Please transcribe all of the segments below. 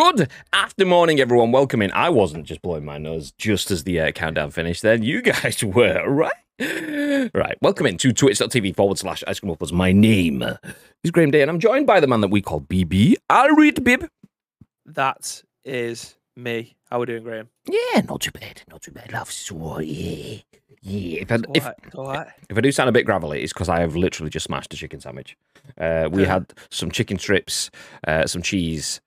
Good after morning, everyone. Welcome in. I wasn't just blowing my nose just as the uh, countdown finished. Then you guys were right. Right. Welcome in to twitch.tv forward slash ice cream waffles. My name is Graham Day, and I'm joined by the man that we call BB. I'll read Bib. That is me. How are we doing, Graham? Yeah, not too bad. Not too bad. Love so yeah. Yeah. If I, if, right. if I do sound a bit gravelly, it's because I have literally just smashed a chicken sandwich. Uh, we had some chicken strips, uh, some cheese,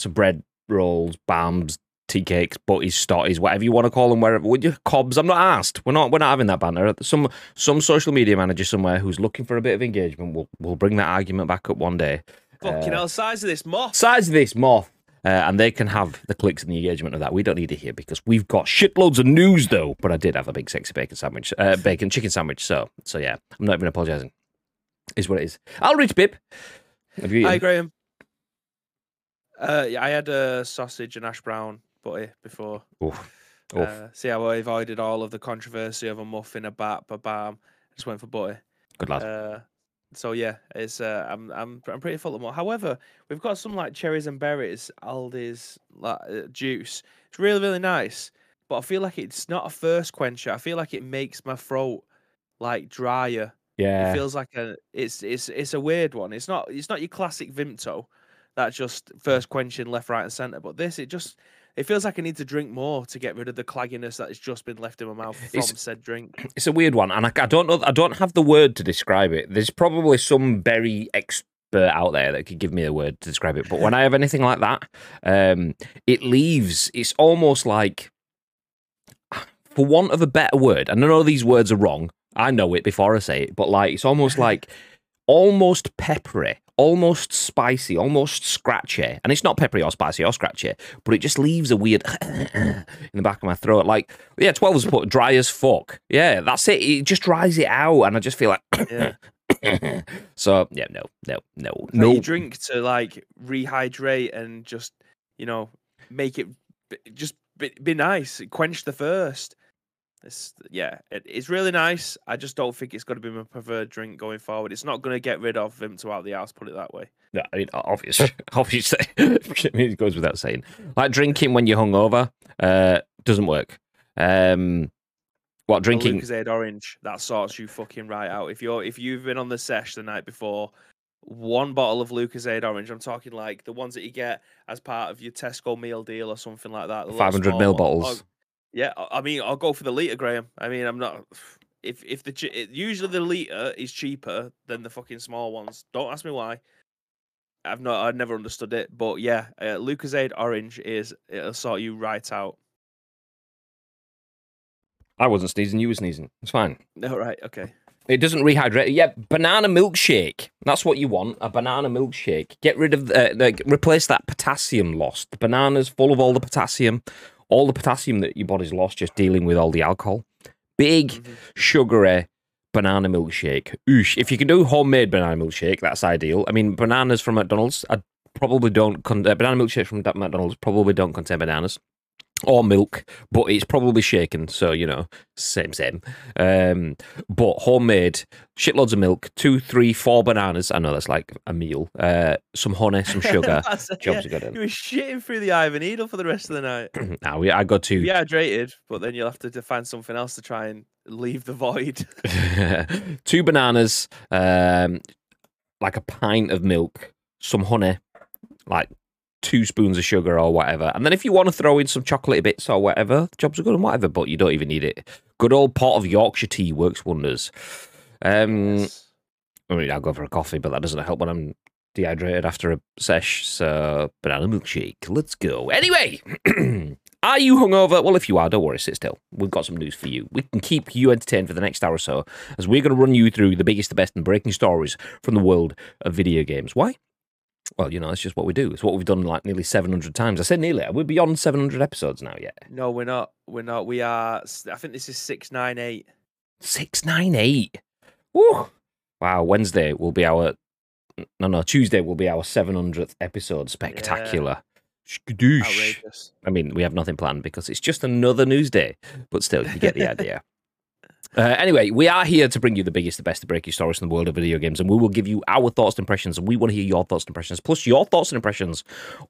some bread rolls, bams, tea cakes, butties, stotties, whatever you want to call them. Wherever would you cobs? I'm not asked. We're not. We're not having that banter. Some some social media manager somewhere who's looking for a bit of engagement will will bring that argument back up one day. Fucking hell, size of this moth. Size of this moth. Uh, and they can have the clicks and the engagement of that. We don't need it here because we've got shitloads of news, though. But I did have a big sexy bacon sandwich, uh, bacon chicken sandwich. So, so yeah, I'm not even apologising. Is what it is. I'll reach Bib. Have you Hi. Graham. Uh, yeah, I had a sausage and ash brown butty before. Oof. Oof. Uh, see how I avoided all of the controversy of a muffin, a bat, a bam. Just went for butty. Good lad. Uh, so yeah, it's uh, I'm I'm I'm pretty full of more. However, we've got some like cherries and berries, Aldi's like uh, juice. It's really really nice, but I feel like it's not a first quencher. I feel like it makes my throat like drier. yeah. It feels like a it's it's it's a weird one. It's not it's not your classic Vimto that just first quenching left, right, and center. But this it just it feels like I need to drink more to get rid of the clagginess that has just been left in my mouth from It's- said drink. it's a weird one, and I, I don't know. I don't have the word to describe it. There's probably some berry expert out there that could give me a word to describe it. But when I have anything like that, um, it leaves. It's almost like, for want of a better word, and I know these words are wrong. I know it before I say it, but like it's almost like almost peppery, almost spicy, almost scratchy. And it's not peppery or spicy or scratchy, but it just leaves a weird in the back of my throat. Like, yeah, 12 was put dry as fuck. Yeah, that's it. It just dries it out. And I just feel like, so yeah, no, no, no, no. you drink to like rehydrate and just you know make it just be, be nice, quench the thirst. It's yeah, it, it's really nice. I just don't think it's going to be my preferred drink going forward. It's not going to get rid of Vimto out the house. Put it that way. No, I mean, obviously, obviously, it goes without saying. Like drinking when you're hungover uh, doesn't work. Um, what Drinking? Lucozade Orange that sorts you fucking right out. If you're if you've been on the sesh the night before, one bottle of Lucozade Orange. I'm talking like the ones that you get as part of your Tesco meal deal or something like that. 500 small mil. Or- bottles. Yeah, I I mean, I'll go for the liter, Graham. I mean, I'm not. If if the chi- it, usually the liter is cheaper than the fucking small ones. Don't ask me why. I've not. I've never understood it, but yeah, uh, Orange is it'll sort you right out. I wasn't sneezing. You were sneezing. It's fine. All right, okay. It doesn't rehydrate. Yeah, banana milkshake. That's what you want. A banana milkshake. Get rid of uh, like replace that potassium lost. The banana's full of all the potassium, all the potassium that your body's lost just dealing with all the alcohol. Big Mhm. sugary banana milkshake. Oosh. If you can do homemade banana milkshake, that's ideal. I mean, bananas from McDonald's, I probably don't. Con- uh, banana milkshakes from that McDonald's probably don't contain bananas or milk, but it's probably shaken. So you know, same same. Um, but homemade, shitloads of milk, two, three, four bananas. I know that's like a meal. Uh, some honey, some sugar. Jobs yeah. are good. You were shitting through the eye of a needle for the rest of the night. now we, I got to Yeah, hydrated, but then you'll have to, to find something else to try and leave the void. two bananas, um, like a pint of milk, some honey, like two spoons of sugar or whatever. And then if you want to throw in some chocolatey bits or whatever, jobs are good and whatever, but you don't even need it. Good old pot of Yorkshire tea works wonders. Um, Yes. I mean, I'll go for a coffee, but that doesn't help when I'm dehydrated after a sesh. So, banana milkshake. Let's go. Anyway, are you hungover? Well, if you are, don't worry, sit still. We've got some news for you. We can keep you entertained for the next hour or so as we're going to run you through the biggest, the best, and breaking stories from the world of video games. Why? Well, you know, it's just what we do. It's what we've done like nearly 700 times. I said nearly. We're beyond 700 episodes now yet. No, we're not. We're not. We are. I think this is six nine eight. 698. Woo! Wow, Wednesday will be our. No, no, Tuesday will be our 700th episode. Spectacular. Outrageous. I mean, we have nothing planned because it's just another news day, but still, you get the idea. Uh, anyway, we are here to bring you the biggest, the best, the breaking stories in the world of video games, and we will give you our thoughts and impressions. And we want to hear your thoughts and impressions, plus your thoughts and impressions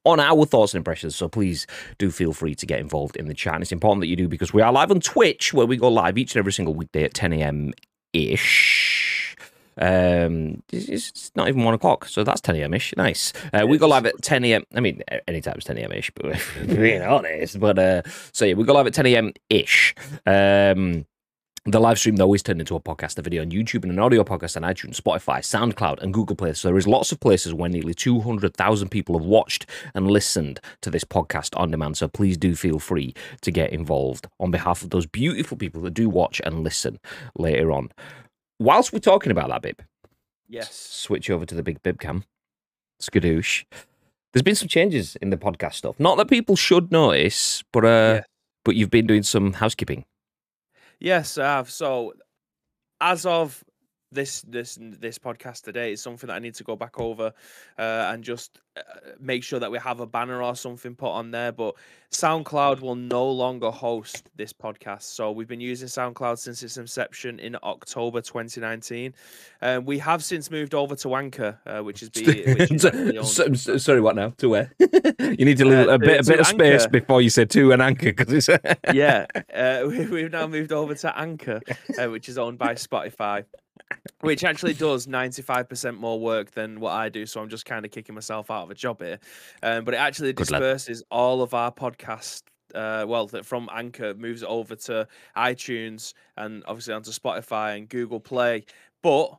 on our thoughts and impressions. So please do feel free to get involved in the chat. And it's important that you do because we are live on Twitch, where we go live each and every single weekday at 10 a.m. ish. Um, it's not even one o'clock, so that's 10 a.m. ish. Nice. Uh, we go live at 10 a.m. I mean, anytime it's 10 a.m. ish, but being honest. But uh, so yeah, we go live at 10 a.m. ish. Um, the live stream though is turned into a podcast, a video on YouTube, and an audio podcast on iTunes, Spotify, SoundCloud, and Google Play. So there is lots of places where nearly 200,000 people have watched and listened to this podcast on demand. So please do feel free to get involved on behalf of those beautiful people that do watch and listen later on. Whilst we're talking about that, Bib, Yes. switch over to the big Bib cam. Skadoosh. There's been some changes in the podcast stuff. Not that people should notice, but uh, Yeah. but you've been doing some housekeeping. Yes, I have. So, as of this this this podcast today, it's something that I need to go back over uh, and just make sure that we have a banner or something put on there. But SoundCloud will no longer host this podcast. So we've been using SoundCloud since its inception in October 2019. Um, we have since moved over to Anchor, uh, which is, be, which is So- so- sorry, what now? To where? you need to leave Uh, a bit, a bit of space Anchor. before you say to an anchor because it's. yeah, uh, we, we've now moved over to Anchor, uh, which is owned by Spotify, which actually does 95% more work than what I do. So I'm just kind of kicking myself out of a job here. Um, but it actually disperses all of our podcast. Uh, well, that from Anchor moves it over to iTunes and obviously onto Spotify and Google Play, but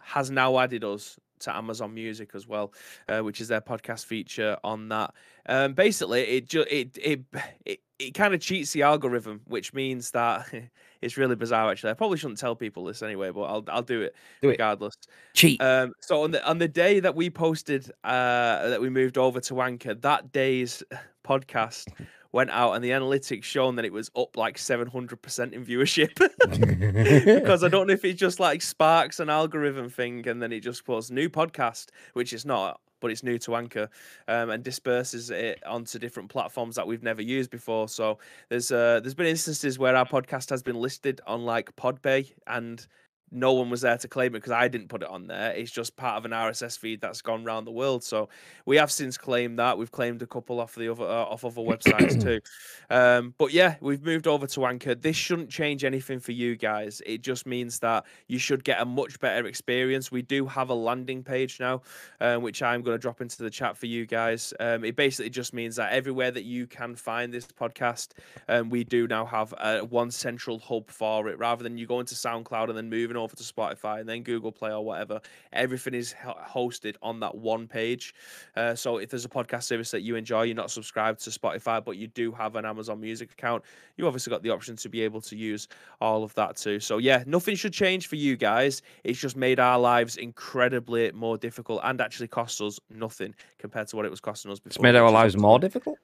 has now added us to Amazon Music as well, uh, which is their podcast feature on that. Um, basically, it ju- it it it, it kind of cheats the algorithm, which means that it's really bizarre. Actually, I probably shouldn't tell people this anyway, but I'll I'll do it Do it. regardless. Cheat. Um, so on the on the day that we posted uh, that we moved over to Anchor, that day's podcast went out, and the analytics shown that it was up like seven hundred percent in viewership. because I don't know if it just like sparks an algorithm thing and then it just puts new podcast, which is not, but it's new to Anchor, um, and disperses it onto different platforms that we've never used before. So there's uh, there's been instances where our podcast has been listed on like Podbay and no one was there to claim it because I didn't put it on there. It's just part of an RSS feed that's gone around the world. So we have since claimed that. We've claimed a couple off the other uh, off other websites too. Um, but yeah, we've moved over to Anchor. This shouldn't change anything for you guys. It just means that you should get a much better experience. We do have a landing page now, um, which I'm going to drop into the chat for you guys. Um, it basically just means that everywhere that you can find this podcast, um, we do now have uh, one central hub for it. Rather than you going to SoundCloud and then moving over to Spotify and then Google Play or whatever, everything is hosted on that one page. Uh, so if there's a podcast service that you enjoy, you're not subscribed to Spotify, but you do have an Amazon Music account, you obviously got the option to be able to use all of that too. So yeah, nothing should change for you guys. It's just made our lives incredibly more difficult and actually cost us nothing compared to what it was costing us before. It's made our lives more difficult,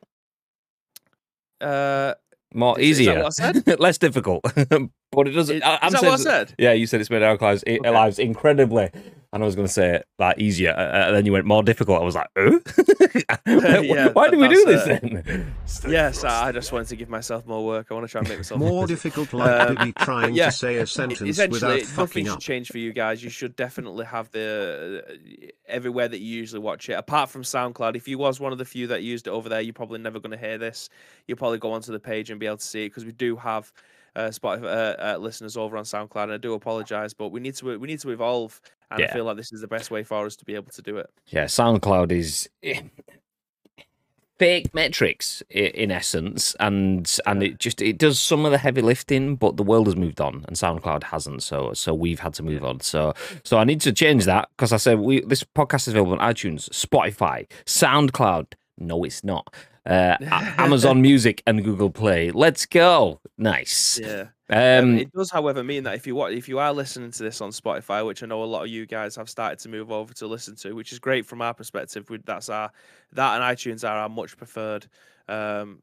Uh, more Is- is that easier, what I less difficult. but it doesn't. is, I, is that saying what I said? Yeah, you said it's made our lives, Okay. lives incredibly. And I was going to say it like easier, uh, uh, then you went more difficult. I was like, oh, Yeah, why that- did we do this uh, then? Yes, I I just wanted to give myself more work. I want to try and make myself More difficult like Um, Bibby trying yeah, to say a sentence essentially without nothing fucking should up. change for you guys you should definitely have the uh, everywhere that you usually watch it apart from soundcloud if you was one of the few that used it over there you're probably never going to hear this you'll probably go onto the page and be able to see it because we do have uh, Spotify uh, uh, listeners over on SoundCloud, and I do apologize, but we need to we need to evolve, and I feel like this is the best way for us to be able to do it. Yeah, SoundCloud is fake metrics in essence, and and it just it does some of the heavy lifting, but the world has moved on, and SoundCloud hasn't. So so we've had to move on. So so I need to change that because I said we this podcast is available on iTunes, Spotify, SoundCloud. No, it's not. Uh, Amazon Music and Google Play. Let's go. Nice. Yeah. Um, Um, it does, however, mean that if you if you are listening to this on Spotify, which I know a lot of you guys have started to move over to listen to, which is great from our perspective. We, that's our that and iTunes are our much preferred um,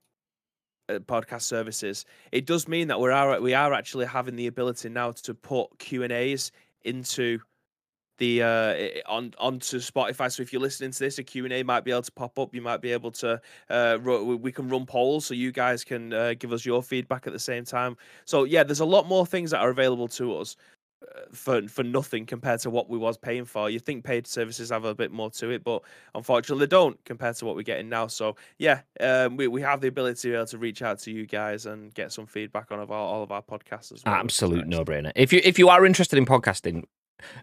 uh, podcast services. It does mean that we are we are actually having the ability now to put Q and A's into the uh on onto Spotify. So if you're listening to this, a Q and A might be able to pop up. You might be able to uh we can run polls so you guys can uh, give us your feedback at the same time. So yeah, there's a lot more things that are available to us for for nothing compared to what we was paying for. You think paid services have a bit more to it, but unfortunately they don't compared to what we're getting now. So yeah, um, we, we have the ability to be able to reach out to you guys and get some feedback on of all, all of our podcasts as well. Absolute no brainer. If you if you are interested in podcasting,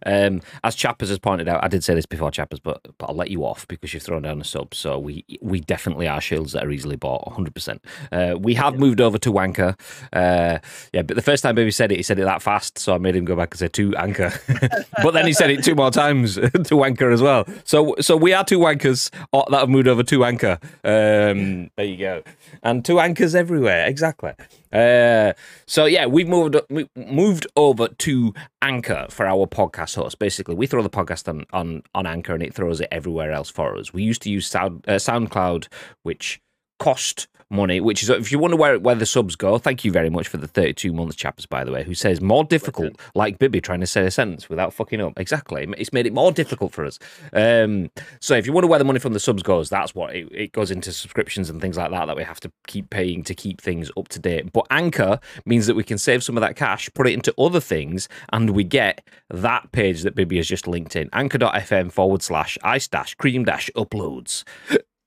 um, as Chappers has pointed out, I did say this before, Chappers, but but I'll let you off because you've thrown down a sub. So we we definitely are shields that are easily bought, 100. Uh, percent We have yeah. moved over to Wanker. Uh, yeah, but the first time Bibby said it, he said it that fast, so I made him go back and say two Anchor. but then he said it two more times to Wanker as well. So so we are two Wankers uh, that have moved over to Anchor. Um, there you go, and two anchors everywhere. Exactly. Uh, so yeah, we've moved we moved over to Anchor for our podcast host. Basically, we throw the podcast on on on Anchor, and it throws it everywhere else for us. We used to use Sound, uh, SoundCloud, which cost money, which is if you wonder where where the subs go, thank you very much for the 32 months chaps, by the way, who says more difficult, like Bibby trying to say a sentence without fucking up. Exactly. It's made it more difficult for us. Um, so if you wonder where the money from the subs goes, that's what it, it goes into subscriptions and things like that that we have to keep paying to keep things up to date. But Anchor means that we can save some of that cash, put it into other things, and we get that page that Bibby has just linked in anchor.fm forward slash ice dash cream dash uploads.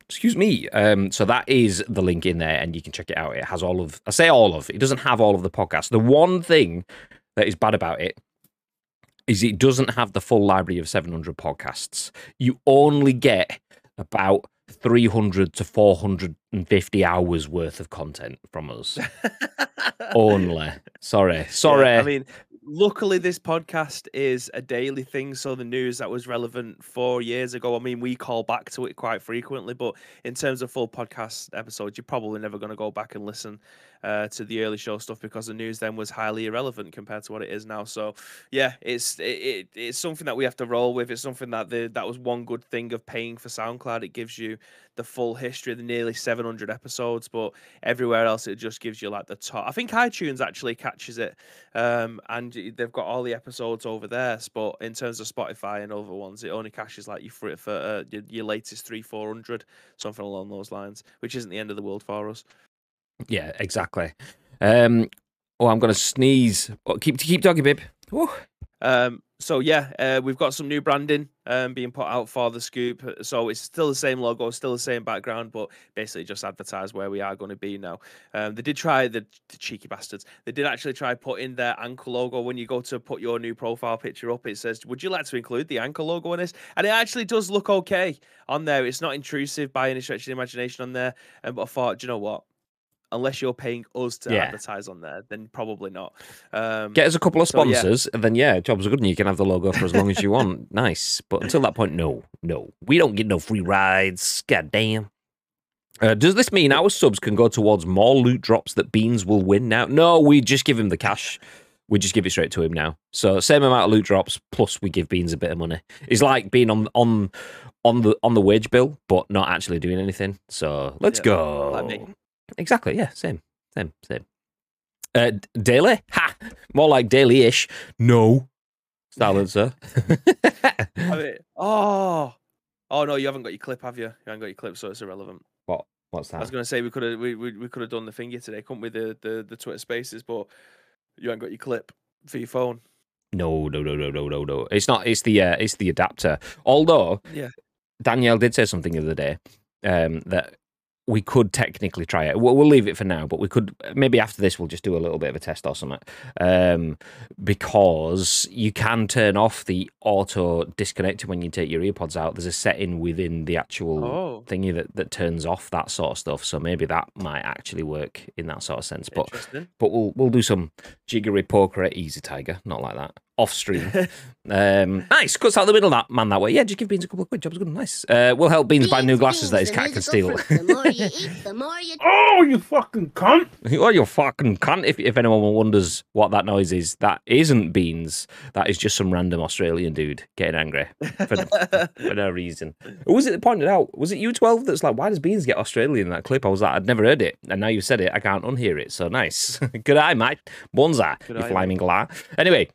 Excuse me. Um, so that is the link in there, and you can check it out. It has all of, I say all of, it doesn't have all of the podcasts. The one thing that is bad about it is it doesn't have the full library of 700 podcasts. You only get about 300 to 450 hours worth of content from us. only. Sorry. Sorry. Yeah, I mean, luckily this podcast is a daily thing so the news that was relevant four years ago i mean we call back to it quite frequently but in terms of full podcast episodes you're probably never going to go back and listen uh, to the early show stuff because the news then was highly irrelevant compared to what it is now. So yeah, it's it, it, it's something that we have to roll with. It's something that the that was one good thing of paying for SoundCloud. It gives you the full history of the nearly 700 episodes, but everywhere else it just gives you like the top. I think iTunes actually catches it, um, and they've got all the episodes over there. But in terms of Spotify and other ones, it only caches like you for for uh, your, your latest three four hundred, something along those lines, which isn't the end of the world for us. Yeah, exactly. Um, oh, I'm gonna sneeze. Oh, keep keep talking, babe. Um, so yeah, uh, we've got some new branding um, being put out for the scoop. So it's still the same logo, still the same background, but basically just advertise where we are going to be now. Um, they did try the, the, cheeky bastards. They did actually try putting their Anchor logo when you go to put your new profile picture up. It says, "Would you like to include the Anchor logo in this?" And it actually does look okay on there. It's not intrusive by any stretch of the imagination on there. Um, but I thought, do you know what? Unless you're paying us to yeah. advertise on there, then probably not. Um, Get us a couple of sponsors, so, yeah. and then yeah, jobs are good, and you can have the logo for as long as you want. nice, but until that point, no, no, we don't get no free rides. God damn. Uh, does this mean our subs can go towards more loot drops that Beans will win now? No, we just give him the cash. We just give it straight to him now. So same amount of loot drops plus we give Beans a bit of money. It's like being on on on the on the wage bill, but not actually doing anything. So let's yeah, go. Exactly. Yeah. Same. Same. Same. Uh, daily? Ha! More like daily-ish. No. Silencer. I mean, oh, oh no, you haven't got your clip, have you? You haven't got your clip, so it's irrelevant. What? What's that? I was going to say we could have we, we, we could have done the finger today, couldn't we? The, the the Twitter Spaces, but you haven't got your clip for your phone. No, no, no, no, no, no, no. It's not. It's the uh, it's the adapter. Although, yeah, Danielle did say something the other day um, that we could technically try it. We'll, we'll, leave it for now, but we could maybe after this we'll just do a little bit of a test or something, um, because you can turn off the auto disconnecting when you take your earpods out. There's a setting within the actual oh. thingy that, that turns off that sort of stuff. So maybe that might actually work in that sort of sense. But but we'll we'll do some jiggery poker at Easy Tiger, not like that off stream. um, nice, cuts out the middle that man that way. Yeah, just give Beans a couple of quid. Job's good. Nice. Uh, we'll help Beans, Beans buy new glasses Beans, that his cat can steal. Fruit, the more you eat, the more you. oh, you fucking cunt! oh, you fucking cunt! If if anyone wonders what that noise is, that isn't Beans. That is just some random Australian dude getting angry for, for no reason. Who was it that pointed out? Was it you twelve that's like, why does Beans get Australian in that clip? I was like, I'd never heard it, and now you said it, I can't unhear it. So nice. good eye, mate. Bonza, you flaming la. Anyway.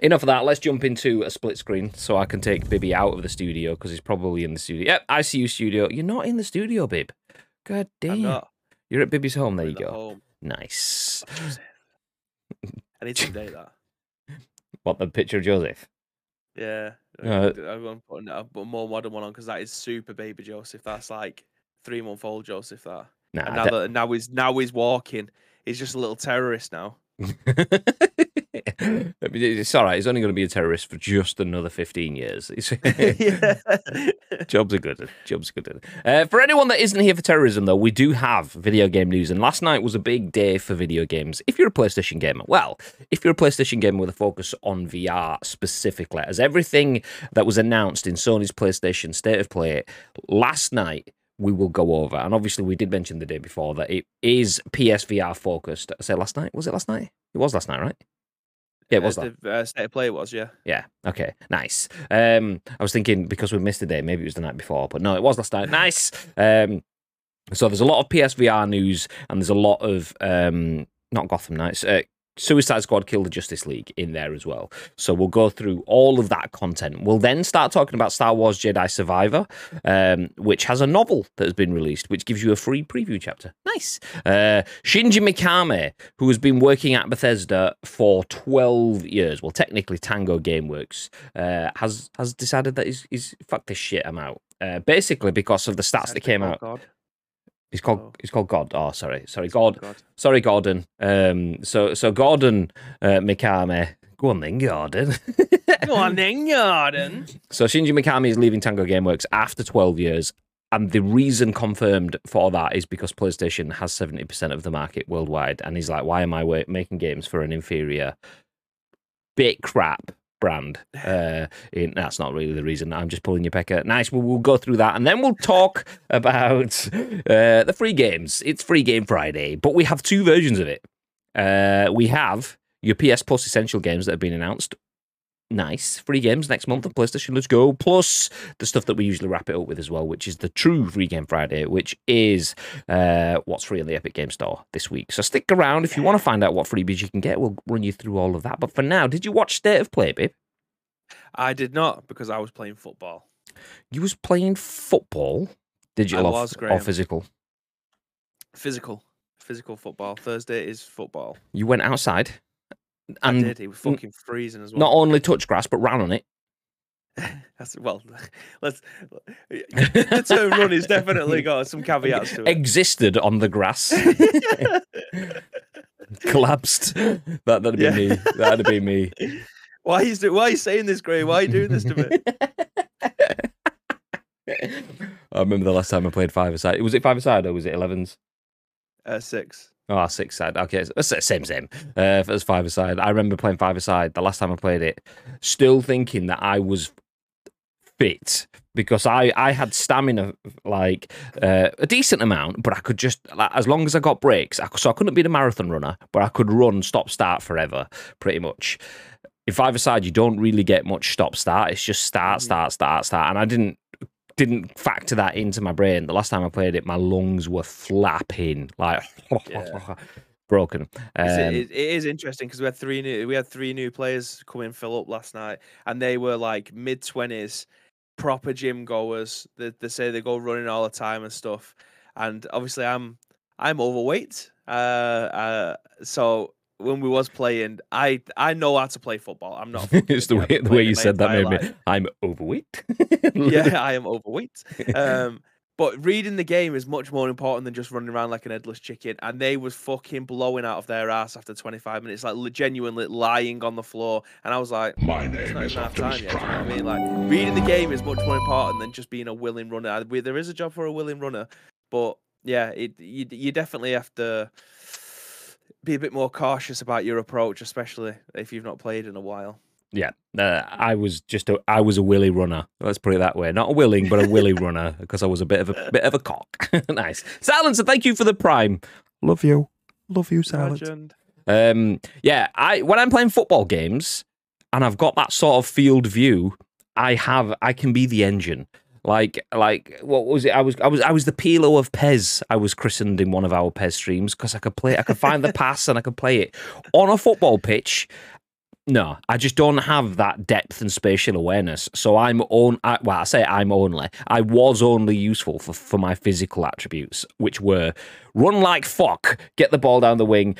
Enough of that. Let's jump into a split screen so I can take Bibby out of the studio because he's probably in the studio. Yep, ICU studio. You're not in the studio, Bib. God damn. I'm not. You're at Bibby's home. There I'm you go. home. Nice. I need to date that. What the picture of Joseph? Yeah. Uh, I'm going to put a more modern one on because that is super baby Joseph. That's like three month old Joseph. That. Nah, now that now he's now he's walking. He's just a little terrorist now. it's all right. He's only going to be a terrorist for just another 15 years. Jobs are good. Jobs are good. Uh, for anyone that isn't here for terrorism, though, we do have video game news. And last night was a big day for video games. If you're a PlayStation gamer, well, if you're a PlayStation gamer with a focus on VR specifically, as everything that was announced in Sony's PlayStation State of Play last night, we will go over. And obviously, we did mention the day before that it is PSVR focused. I say last night. Was it last night? It was last night, right? Yeah, it was. That. the uh, state of play it was yeah. Yeah. Okay. Nice. Um, I was thinking because we missed a day, maybe it was the night before, but no, it was last night. Nice. Um, so there's a lot of PSVR news, and there's a lot of um, not Gotham Knights. Uh, Suicide Squad Kill the Justice League in there as well. So we'll go through all of that content. We'll then start talking about Star Wars Jedi Survivor, um, which has a novel that has been released, which gives you a free preview chapter. Nice. Uh, Shinji Mikami, who has been working at Bethesda for 12 years, well, technically Tango Gameworks, uh, has has decided that he's, he's fuck this shit, I'm out. Uh, basically, because of the stats that came Oh, out. He's called Oh. he's called God. Oh, sorry, sorry, God. God. Sorry, Gordon. Um, so so Gordon uh, Mikami. Go on then, Gordon. Go on then, Gordon. so Shinji Mikami is leaving Tango Gameworks after 12 years. And the reason confirmed for that is because PlayStation has 70% of the market worldwide. And he's like, why am I making games for an inferior bit crap brand? Uh, in, that's not really the reason. I'm just pulling your pecker. Nice. We'll, we'll go through that. And then we'll talk about uh, the free games. It's Free Game Friday, but we have two versions of it. Uh, we have your PS Plus Essential games that have been announced. Nice. Free games next month on PlayStation. Let's go. Plus the stuff that we usually wrap it up with as well, which is the true Free Game Friday, which is uh, what's free on the Epic Game Store this week. So stick around if you want to find out what freebies you can get. We'll run you through all of that. But for now, did you watch State of Play, babe? I did not because I was playing football. You was playing football, digital I or, was, or physical. Physical. Physical football. Thursday is football. You went outside I and did. It was fucking freezing as well. not only touched grass but ran on it. That's well. Let's. The term "run" is definitely got some caveats to it. Existed on the grass. Collapsed. That, that'd be Yeah. me. That'd be me. Why is it? Why are you saying this, Gray? Why are you doing this to me? I remember the last time I played five aside. Was it five aside or was it 11s? Uh, six. Oh, six side. Okay, the same, same. Uh, if five aside, I remember playing five aside the last time I played it, still thinking that I was fit because I I had stamina like uh, a decent amount, but I could just like, as long as I got breaks, I, so I couldn't be the marathon runner, but I could run stop start forever, pretty much. In five aside, you don't really get much stop start. It's just start, Mhm. start, start, start, and I didn't didn't factor that into my brain. The last time I played it, my lungs were flapping like Yeah. broken. Um, it, it is interesting because we had three new we had three new players come in fill up last night, and they were like mid twenties, proper gym goers. They, they say they go running all the time and stuff. And obviously, I'm I'm overweight. Uh, uh, so when we was playing, I I know how to play football. I'm not. it's the way the way you said that entire made me. I'm overweight. yeah, I am overweight. Um, but reading the game is much more important than just running around like an headless chicken. And they was fucking blowing out of their ass after 25 minutes, like le- genuinely lying on the floor. And I was like, My it's name not is half time yet. you know what I mean? Like reading the game is much more important than just being a willing runner. I- we- There is a job for a willing runner, but yeah, it you, you definitely have to be a bit more cautious about your approach, especially if you've not played in a while. yeah, uh, I was just a I was a willy runner. Let's put it that way. Not a willing, but a willy runner because I was a bit of a bit of a cock. nice, Silence. Thank you for the prime. Love you, love you, Silence. Legend. Um, yeah, I when I'm playing football games and I've got that sort of field view, I have I can be the engine. Like like what was it? I was I was I was the Pirlo of Pez. I was christened in one of our Pez streams because I could play. I could find the pass and I could play it on a football pitch. No, I just don't have that depth and spatial awareness. So I'm on. I, well, I say I'm only. I was only useful for for my physical attributes, which were run like fuck, get the ball down the wing.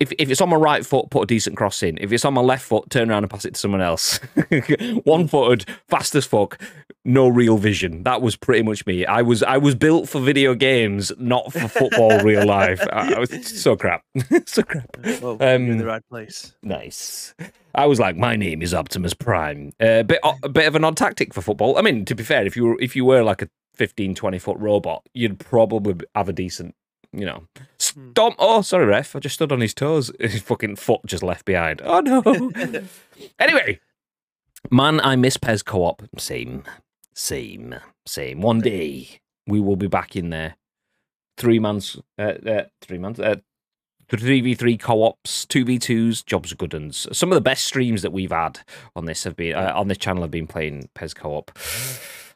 If, if it's on my right foot, put a decent cross in. If it's on my left foot, turn around and pass it to someone else. One footed, fast as fuck, no real vision. That was pretty much me. I was I was built for video games, not for football real life. I, I was so crap. so crap. Well, you're in Um, the right place. Nice. I was like, my name is Optimus Prime. A bit, a bit of an odd tactic for football. I mean, to be fair, if you were if you were like a 15, 20 foot robot, you'd probably have a decent, you know, stomp. Oh, sorry, ref. I just stood on his toes. His fucking foot just left behind. Oh no. anyway, man, I miss Pez co-op. Same, same, same. One day we will be back in there. Three months. Uh, uh, three months. Uh, 3v3 co-ops, 2v2s, jobs are good uns. Some of the best streams that we've had on this have been uh, on this channel have been playing Pez co-op.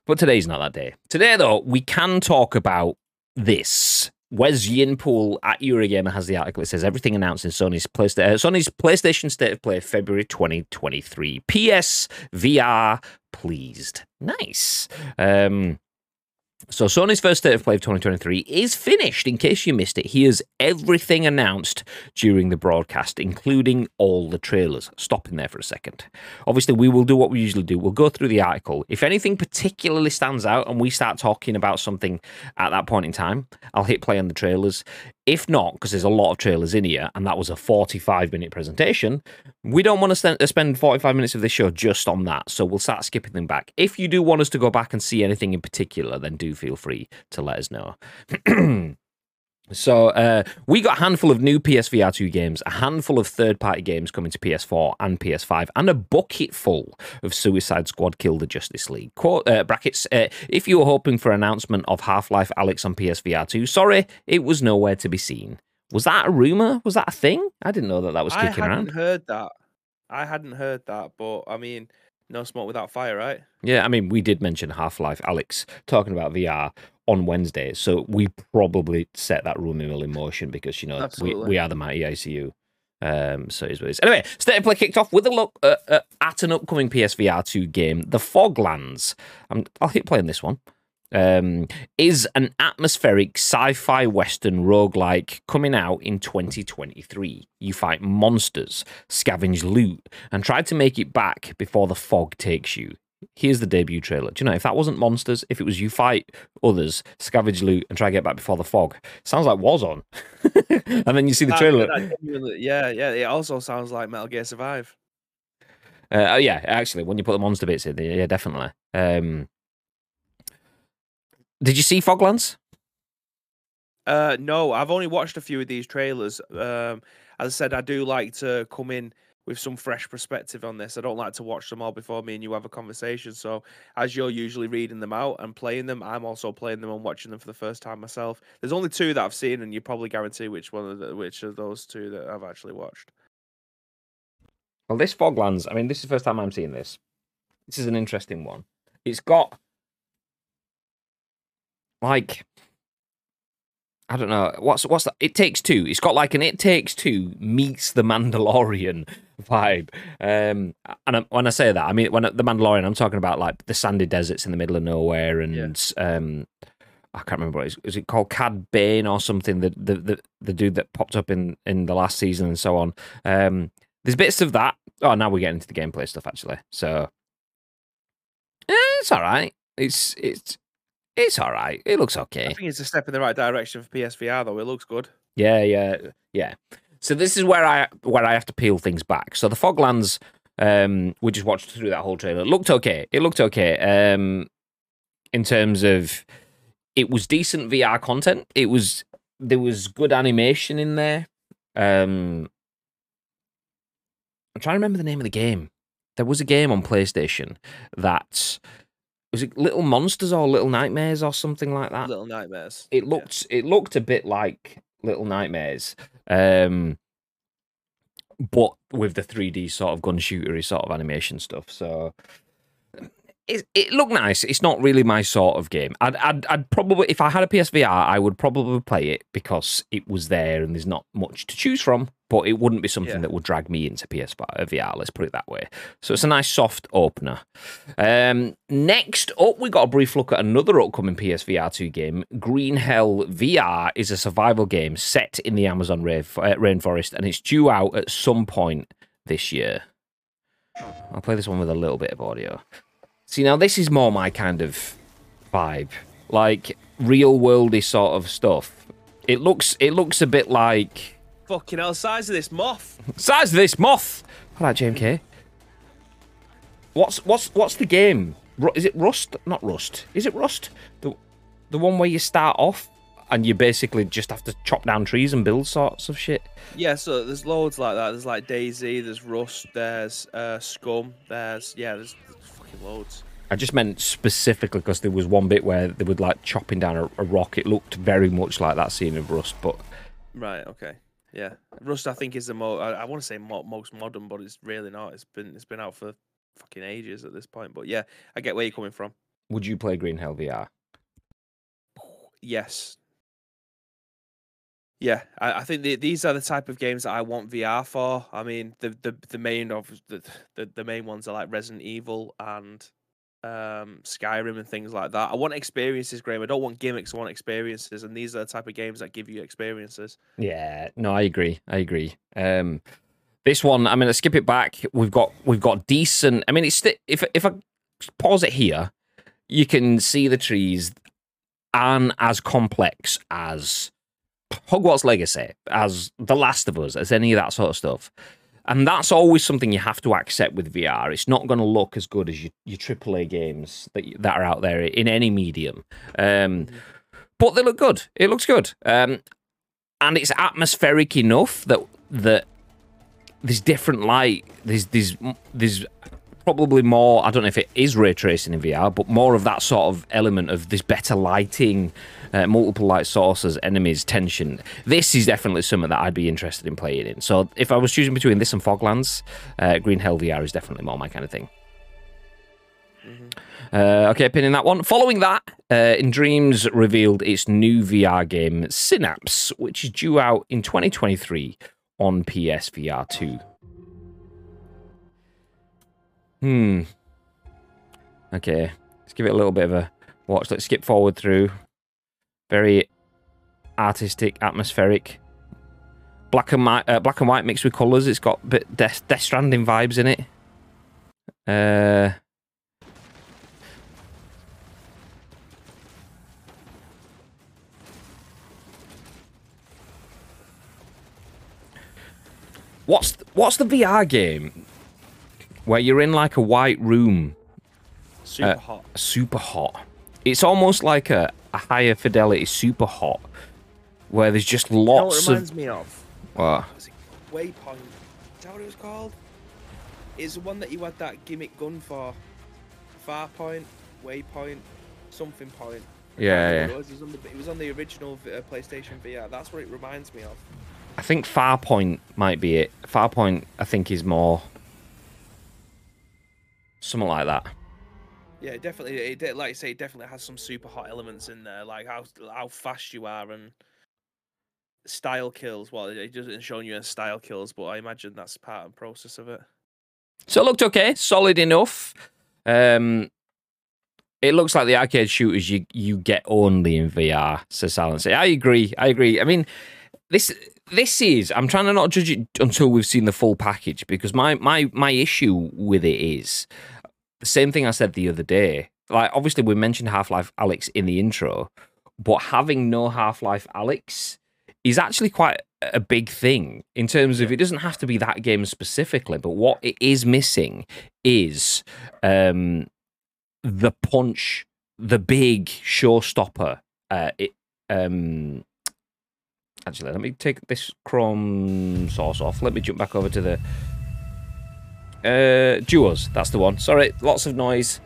But today's not that day. Today though, we can talk about this. Wes Yin-Poole at Eurogamer has the article. It says everything announced in Sony's PlayStation, uh, Sony's PlayStation State of Play February 2023. PS VR pleased. Nice. Um, so Sony's first state of play of 2023 is finished. In case you missed it, here's everything announced during the broadcast, including all the trailers. Stop in there for a second. Obviously, we will do what we usually do. We'll go through the article. If anything particularly stands out and we start talking about something at that point in time, I'll hit play on the trailers. If not, because there's a lot of trailers in here, and that was a 45 minute presentation, we don't want to spend 45 minutes of this show just on that. So we'll start skipping them back. If you do want us to go back and see anything in particular, then do feel free to let us know. So uh, we got a handful of new PSVR 2 games, a handful of third-party games coming to PS4 and PS5, and a bucket full of Suicide Squad Kill the Justice League. Quote, uh, brackets, uh, if you were hoping for announcement of Half-Life Alyx on PSVR 2, sorry, it was nowhere to be seen. Was that a rumor? Was that a thing? I didn't know that that was kicking around. I hadn't around. heard that. I hadn't heard that, but I mean, no smoke without fire, right? Yeah, I mean, we did mention Half Life Alyx talking about VR on Wednesday, so we probably set that rumor mill in motion because you know we, Absolutely. we are the mighty ICU. Um, so it is what it is. Anyway, State of Play kicked off with a look uh, uh, at an upcoming PSVR 2 game, The Foglands. I'm, I'll hit play on this one. Um, is an atmospheric sci-fi western roguelike coming out in 2023. You fight monsters, scavenge loot, and try to make it back before the fog takes you. Here's the debut trailer. Do you know if that wasn't monsters, if it was you fight others, scavenge loot, and try to get back before the fog? Sounds like Warzone. and then you see the trailer. yeah, yeah. It also sounds like Metal Gear Survive. Uh, oh, yeah, actually, when you put the monster bits in, yeah, definitely. Um, did you see Foglands? Uh, no, I've only watched a few of these trailers. Um, as I said, I do like to come in with some fresh perspective on this. I don't like to watch them all before me and you have a conversation. So, as you're usually reading them out and playing them, I'm also playing them and watching them for the first time myself. There's only two that I've seen, and you probably guarantee which one of the, which of those two that I've actually watched. Well, this Foglands, I mean, this is the first time I'm seeing this. This is an interesting one. It's got like I don't know what's what's that? It takes two. It's got like an It Takes Two meets the Mandalorian vibe. Um, and I, when I say that, I mean when the Mandalorian, I'm talking about like the sandy deserts in the middle of nowhere, and um, I can't remember what it is. Is it called Cad Bane or something? The, the the the dude that popped up in in the last season and so on. Um, there's bits of that. Oh, now we're getting into the gameplay stuff actually. So eh, it's all right. It's it's it's all right. It looks okay. I think it's a step in the right direction for PSVR, though. It looks good. Yeah, yeah, yeah. So this is where I where I have to peel things back. So the Foglands, um, we just watched through that whole trailer. It looked okay. It looked okay. Um, in terms of it was decent VR content. It was there was good animation in there. Um, I'm trying to remember the name of the game. There was a game on PlayStation that was it Little Monsters or Little Nightmares or something like that Little Nightmares. it Yeah. looked it looked a bit like Little Nightmares, um, but with the 3D sort of gun shootery sort of animation stuff. So it, it looked nice. It's not really my sort of game. I'd, I'd, I'd probably, if I had a PSVR, I would probably play it because it was there and there's not much to choose from. But it wouldn't be something Yeah. that would drag me into PSVR. Let's put it that way. So it's a nice soft opener. Um, next up, we got a brief look at another upcoming PSVR two game. Green Hell VR is a survival game set in the Amazon uh, rainforest, and it's due out at some point this year. I'll play this one with a little bit of audio. See, now this is more my kind of vibe, like real worldy sort of stuff. It looks, it looks a bit like Fucking hell, size of this moth. size of this moth. All right, JMK. What's what's what's the game? Is it Rust? Not Rust. Is it Rust? The the one where you start off and you basically just have to chop down trees and build sorts of shit. Yeah, so there's loads like that. There's like DayZ, there's Rust, there's uh, Scum, there's yeah, there's, there's fucking loads. I just meant specifically because there was one bit where they would like chopping down a, a rock. It looked very much like that scene of Rust, but Right. Okay. Yeah, Rust I think is the most. I, I want to say mo- most modern, but it's really not. It's been it's been out for fucking ages at this point. But yeah, I get where you're coming from. would you play Green Hell VR? Yes. Yeah, I, I think the, these are the type of games that I want VR for. I mean, the the, the main of the, the the main ones are like Resident Evil and um Skyrim and things like that. I want experiences, Graham. I don't want gimmicks. I want experiences, and these are the type of games that give you experiences. Yeah, no, I agree. I agree. Um, this one, I mean, let's skip it back. We've got we've got decent. I mean, it's sti- if if I pause it here, you can see the trees aren't as complex as Hogwarts Legacy, as The Last of Us, as any of that sort of stuff. And that's always something you have to accept with VR. It's not going to look as good as your, your AAA games that, that are out there in any medium. Um, but they look good. It looks good. Um, and it's atmospheric enough that that there's different light. There's there's there's probably more. I don't know if it is ray tracing in VR, but more of that sort of element of this better lighting, uh, multiple light sources, enemies, tension. This is definitely something that I'd be interested in playing in. So if I was choosing between this and Foglands, uh, Green Hell VR is definitely more my kind of thing. Uh, okay, pinning that one. Following that, uh, nDreams revealed its new VR game, Synapse, which is due out in 2023 on PSVR 2. Hmm. Okay, let's give it a little bit of a watch. Let's skip forward through. Very artistic, atmospheric. Black and, mi- uh, black and white mixed with colours. It's got a bit Death, Death Stranding vibes in it. Uh, What's what's the VR game where you're in like a white room, Super Uh, hot. super hot? It's almost like a, a higher fidelity super hot, where there's just You know lots reminds of. me of? What? Waypoint? Is that what it was called? It's the one that you had that gimmick gun for. Farpoint, Waypoint, something point. Yeah, yeah. It was. It was on the, it was on the original uh, PlayStation VR. That's what it reminds me of. I think Farpoint might be it. Farpoint, I think, is more something like that. Yeah, definitely. It, like I say, it definitely has some super hot elements in there, like how how fast you are and style kills. Well, it- doesn't show you a style kills, but I imagine that's part of the process of it. So it looked okay, solid enough. Um, it looks like the arcade shooters you you get only in VR. So Silence. I agree. I agree. I mean, this this is. I'm trying to not judge it until we've seen the full package because my my my issue with it is the same thing I said the other day. Like obviously we mentioned Half Life Alyx in the intro, but having no Half Life Alyx is actually quite a big thing in terms of it doesn't have to be that game specifically, but what it is missing is um, the punch, the big showstopper. Uh, it um, actually let me take this Chrome source off. Let me jump back over to the uh, duos. That's the one. Sorry, lots of noise.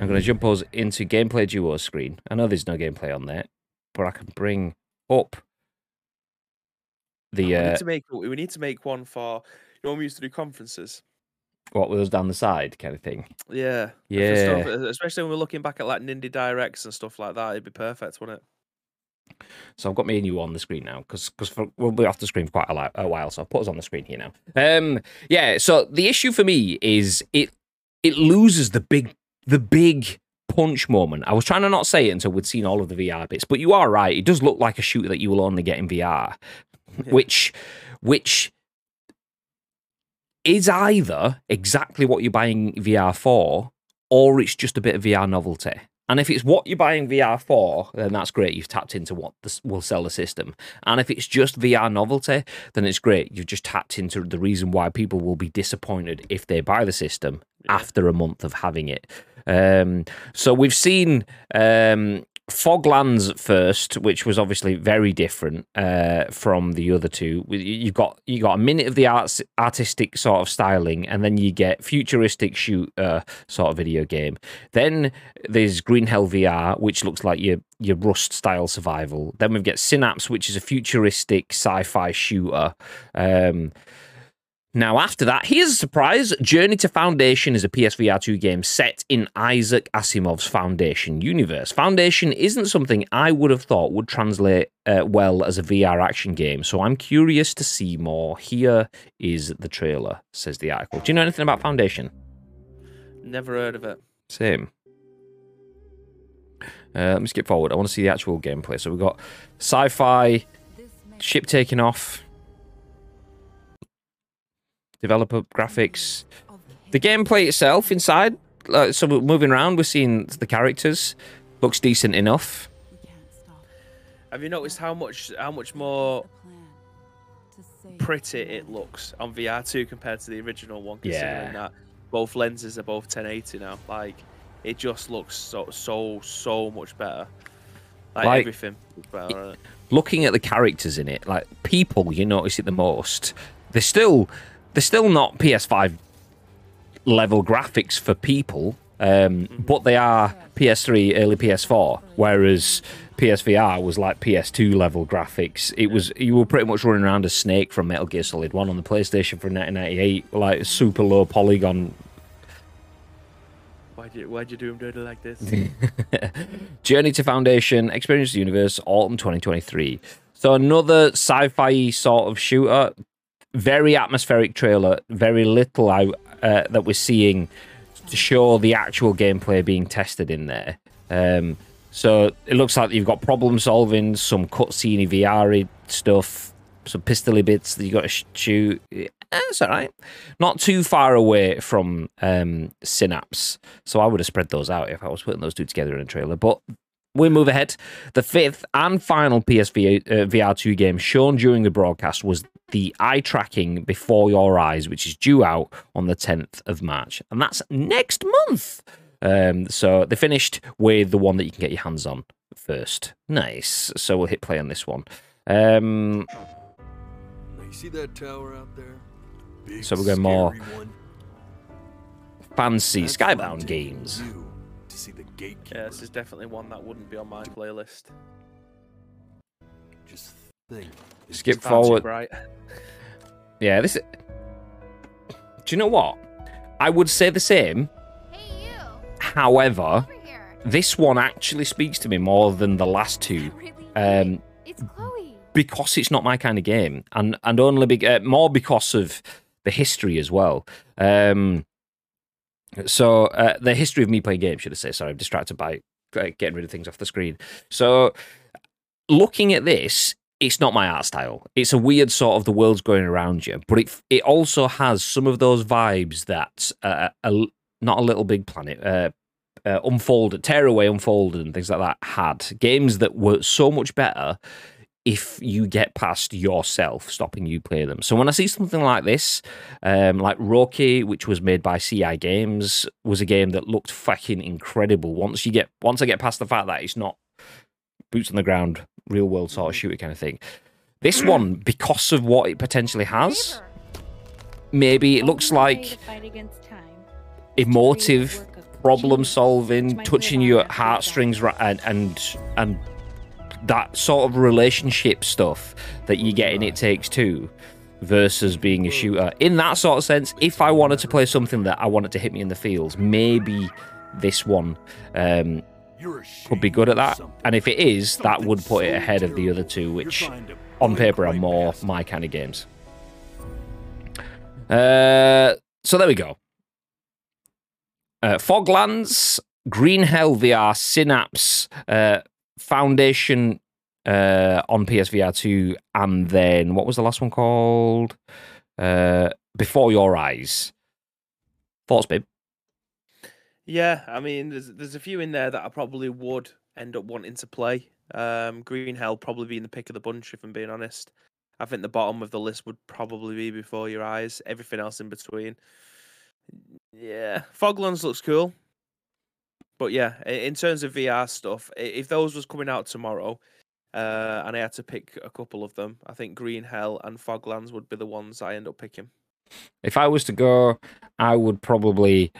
I'm going to jump us into gameplay duos screen. I know there's no gameplay on there, but I can bring up the we uh, need to make we need to make one for you know when we used to do conferences. what with us down the side kind of thing. Yeah, Yeah. stuff, uh, especially when we're looking back at like Nindy Directs and stuff like that, it'd be perfect, wouldn't it? So I've got me and you on the screen now because because we'll be off the screen for quite a, li- a while. So I'll put us on the screen here now. Um, yeah. So the issue for me is it it loses the big the big punch moment. I was trying to not say it until we'd seen all of the VR bits, but you are right. It does look like a shooter that you will only get in VR, Yeah. which which is either exactly what you're buying VR for, or it's just a bit of VR novelty. And if it's what you're buying VR for, then that's great. You've tapped into what this will sell the system. And if it's just VR novelty, then it's great. You've just tapped into the reason why people will be disappointed if they buy the system after a month of having it. Um, so we've seen um, Foglands first, which was obviously very different uh, from the other two. You- You've got you got a minute of the arts, artistic sort of styling, and then you get futuristic shooter sort of video game. Then there's Green Hell VR, which looks like your your Rust style survival. Then we've got Synapse, which is a futuristic sci-fi shooter. Um, now, after that, here's a surprise. Journey to Foundation is a PSVR 2 game set in Isaac Asimov's Foundation universe. Foundation isn't something I would have thought would translate uh, well as a VR action game, so I'm curious to see more. Here is the trailer, says the article. Do you know anything about Foundation? Never heard of it. Same. Uh, let me skip forward. I want to see the actual gameplay. So we've got sci fi, ship taking off, developer graphics. The gameplay itself inside, uh, so we're moving around, we're seeing the characters. Looks decent enough. Have you noticed how much how much more pretty it looks on VR2 compared to the original one? Considering Yeah. that both lenses are both 1080 now. Like it just looks so so so much better. Like, Like- everything looks better. it. looking at the characters in it, like people, you notice it the most. They're still they're still not PS5 level graphics for people, um, but they are PS3, early PS4. Whereas PSVR was like PS2 level graphics. It was you were pretty much running around a Snake from Metal Gear Solid One on the PlayStation for 1998, like super low polygon Why'd you why'd you do him dirty like this? Journey to Foundation, Experience the Universe, autumn 2023. So another sci-fi sort of shooter, very atmospheric trailer, very little out uh, that we're seeing to show the actual gameplay being tested in there. Um, so it looks like you've got problem solving, some cutscene VR stuff, some pistoly bits that you've got to sh- shoot. It's all right. Not too far away from um, Synapse. So I would have spread those out if I was putting those two together in a trailer. But we move ahead. The fifth and final PSVR uh, VR2 game shown during the broadcast was the eye tracking before your eyes, which is due out on the 10th of March. And that's next month. Um, so they finished with the one that you can get your hands on first. Nice. So we'll hit play on this one. Um, you see that tower out there? Big, So we're going more one? fancy That's Skybound games. To see the gatekeeper. yeah, this is definitely one that wouldn't be on my playlist. Just think. Skip Far too forward. Right. Yeah, this. Do you know what? I would say the same. Hey, you! However, Over here. this one actually speaks to me more than the last two. Really? Um, it's Chloe. because it's not my kind of game, and and only be, uh, more because of the history as well. Um, so uh, the history of me playing games, should I say? Sorry, I'm distracted by uh, getting rid of things off the screen. So looking at this, it's not my art style. It's a weird sort of the world's going around you, but it it also has some of those vibes that uh, a, not a little big planet. Uh, uh, unfolded, tearaway, unfolded, and things like that had games that were so much better if you get past yourself stopping you play them. So when I see something like this, um, like Roki, which was made by CI Games, was a game that looked fucking incredible. Once you get, once I get past the fact that it's not boots on the ground, real world sort of shooter kind of thing. This one, because of what it potentially has, maybe it looks like emotive problem solving, touching your heartstrings, and and and that sort of relationship stuff that you get in It Takes Two. versus being a shooter. In that sort of sense, if I wanted to play something that I wanted to hit me in the fields, maybe this one um, could be good at that. And if it is, that would put it ahead of the other two, which on paper are more my kind of games. Uh, so there we go. Uh, Foglands, Green Hell VR, Synapse, uh, Foundation uh, on PSVR 2, and then what was the last one called? Uh, Before Your Eyes. Thoughts, babe? Yeah, I mean, there's there's a few in there that I probably would end up wanting to play. Um, Green Hell probably being the pick of the bunch, if I'm being honest. I think the bottom of the list would probably be Before Your Eyes. Everything else in between. Yeah, Foglands looks cool. But yeah, in terms of VR stuff, if those was coming out tomorrow, uh, and I had to pick a couple of them, I think Green Hell and Foglands would be the ones I end up picking. If I was to go, I would probably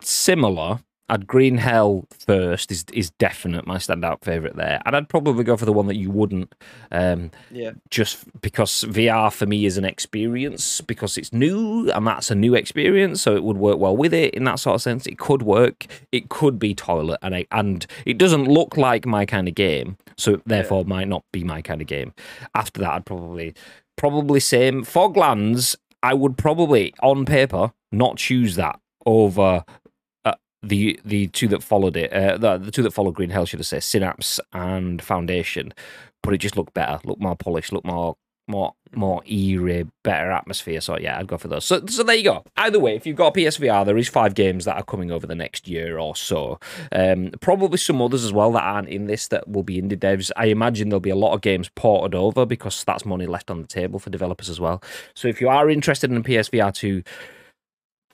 similar. I'd Green Hell first is is definite my standout favorite there, and I'd probably go for the one that you wouldn't, um, Yeah. just because VR for me is an experience because it's new and that's a new experience, so it would work well with it in that sort of sense. It could work. It could be toilet, and I, and it doesn't look like my kind of game, so therefore might not be my kind of game. After that, I'd probably probably same Foglands. I would probably on paper not choose that over the the two that followed it. Uh, the, the two that followed Green Hell should have said Synapse and Foundation, but it just looked better, looked more polished, looked more more more eerie, better atmosphere. So yeah, I'd go for those. So so there you go. Either way, if you've got a PSVR, there is five games that are coming over the next year or so. Um, probably some others as well that aren't in this that will be indie devs. I imagine there'll be a lot of games ported over because that's money left on the table for developers as well. So if you are interested in PSVR two,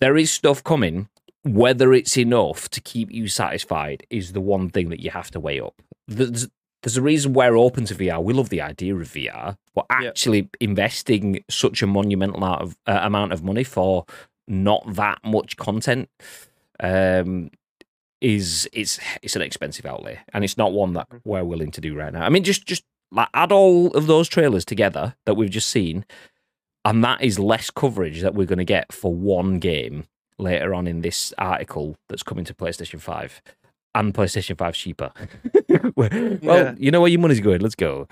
there is stuff coming. Whether it's enough to keep you satisfied is the one thing that you have to weigh up. There's, there's a reason we're open to VR. We love the idea of VR, but actually investing such a monumental amount of uh, amount of money for not that much content um, is it's it's an expensive outlay, and it's not one that we're willing to do right now. I mean, just just like add all of those trailers together that we've just seen, and that is less coverage that we're going to get for one game later on in this article that's coming to PlayStation Five. And PlayStation 5 cheaper. well, Yeah. you know where your money's going. Let's go.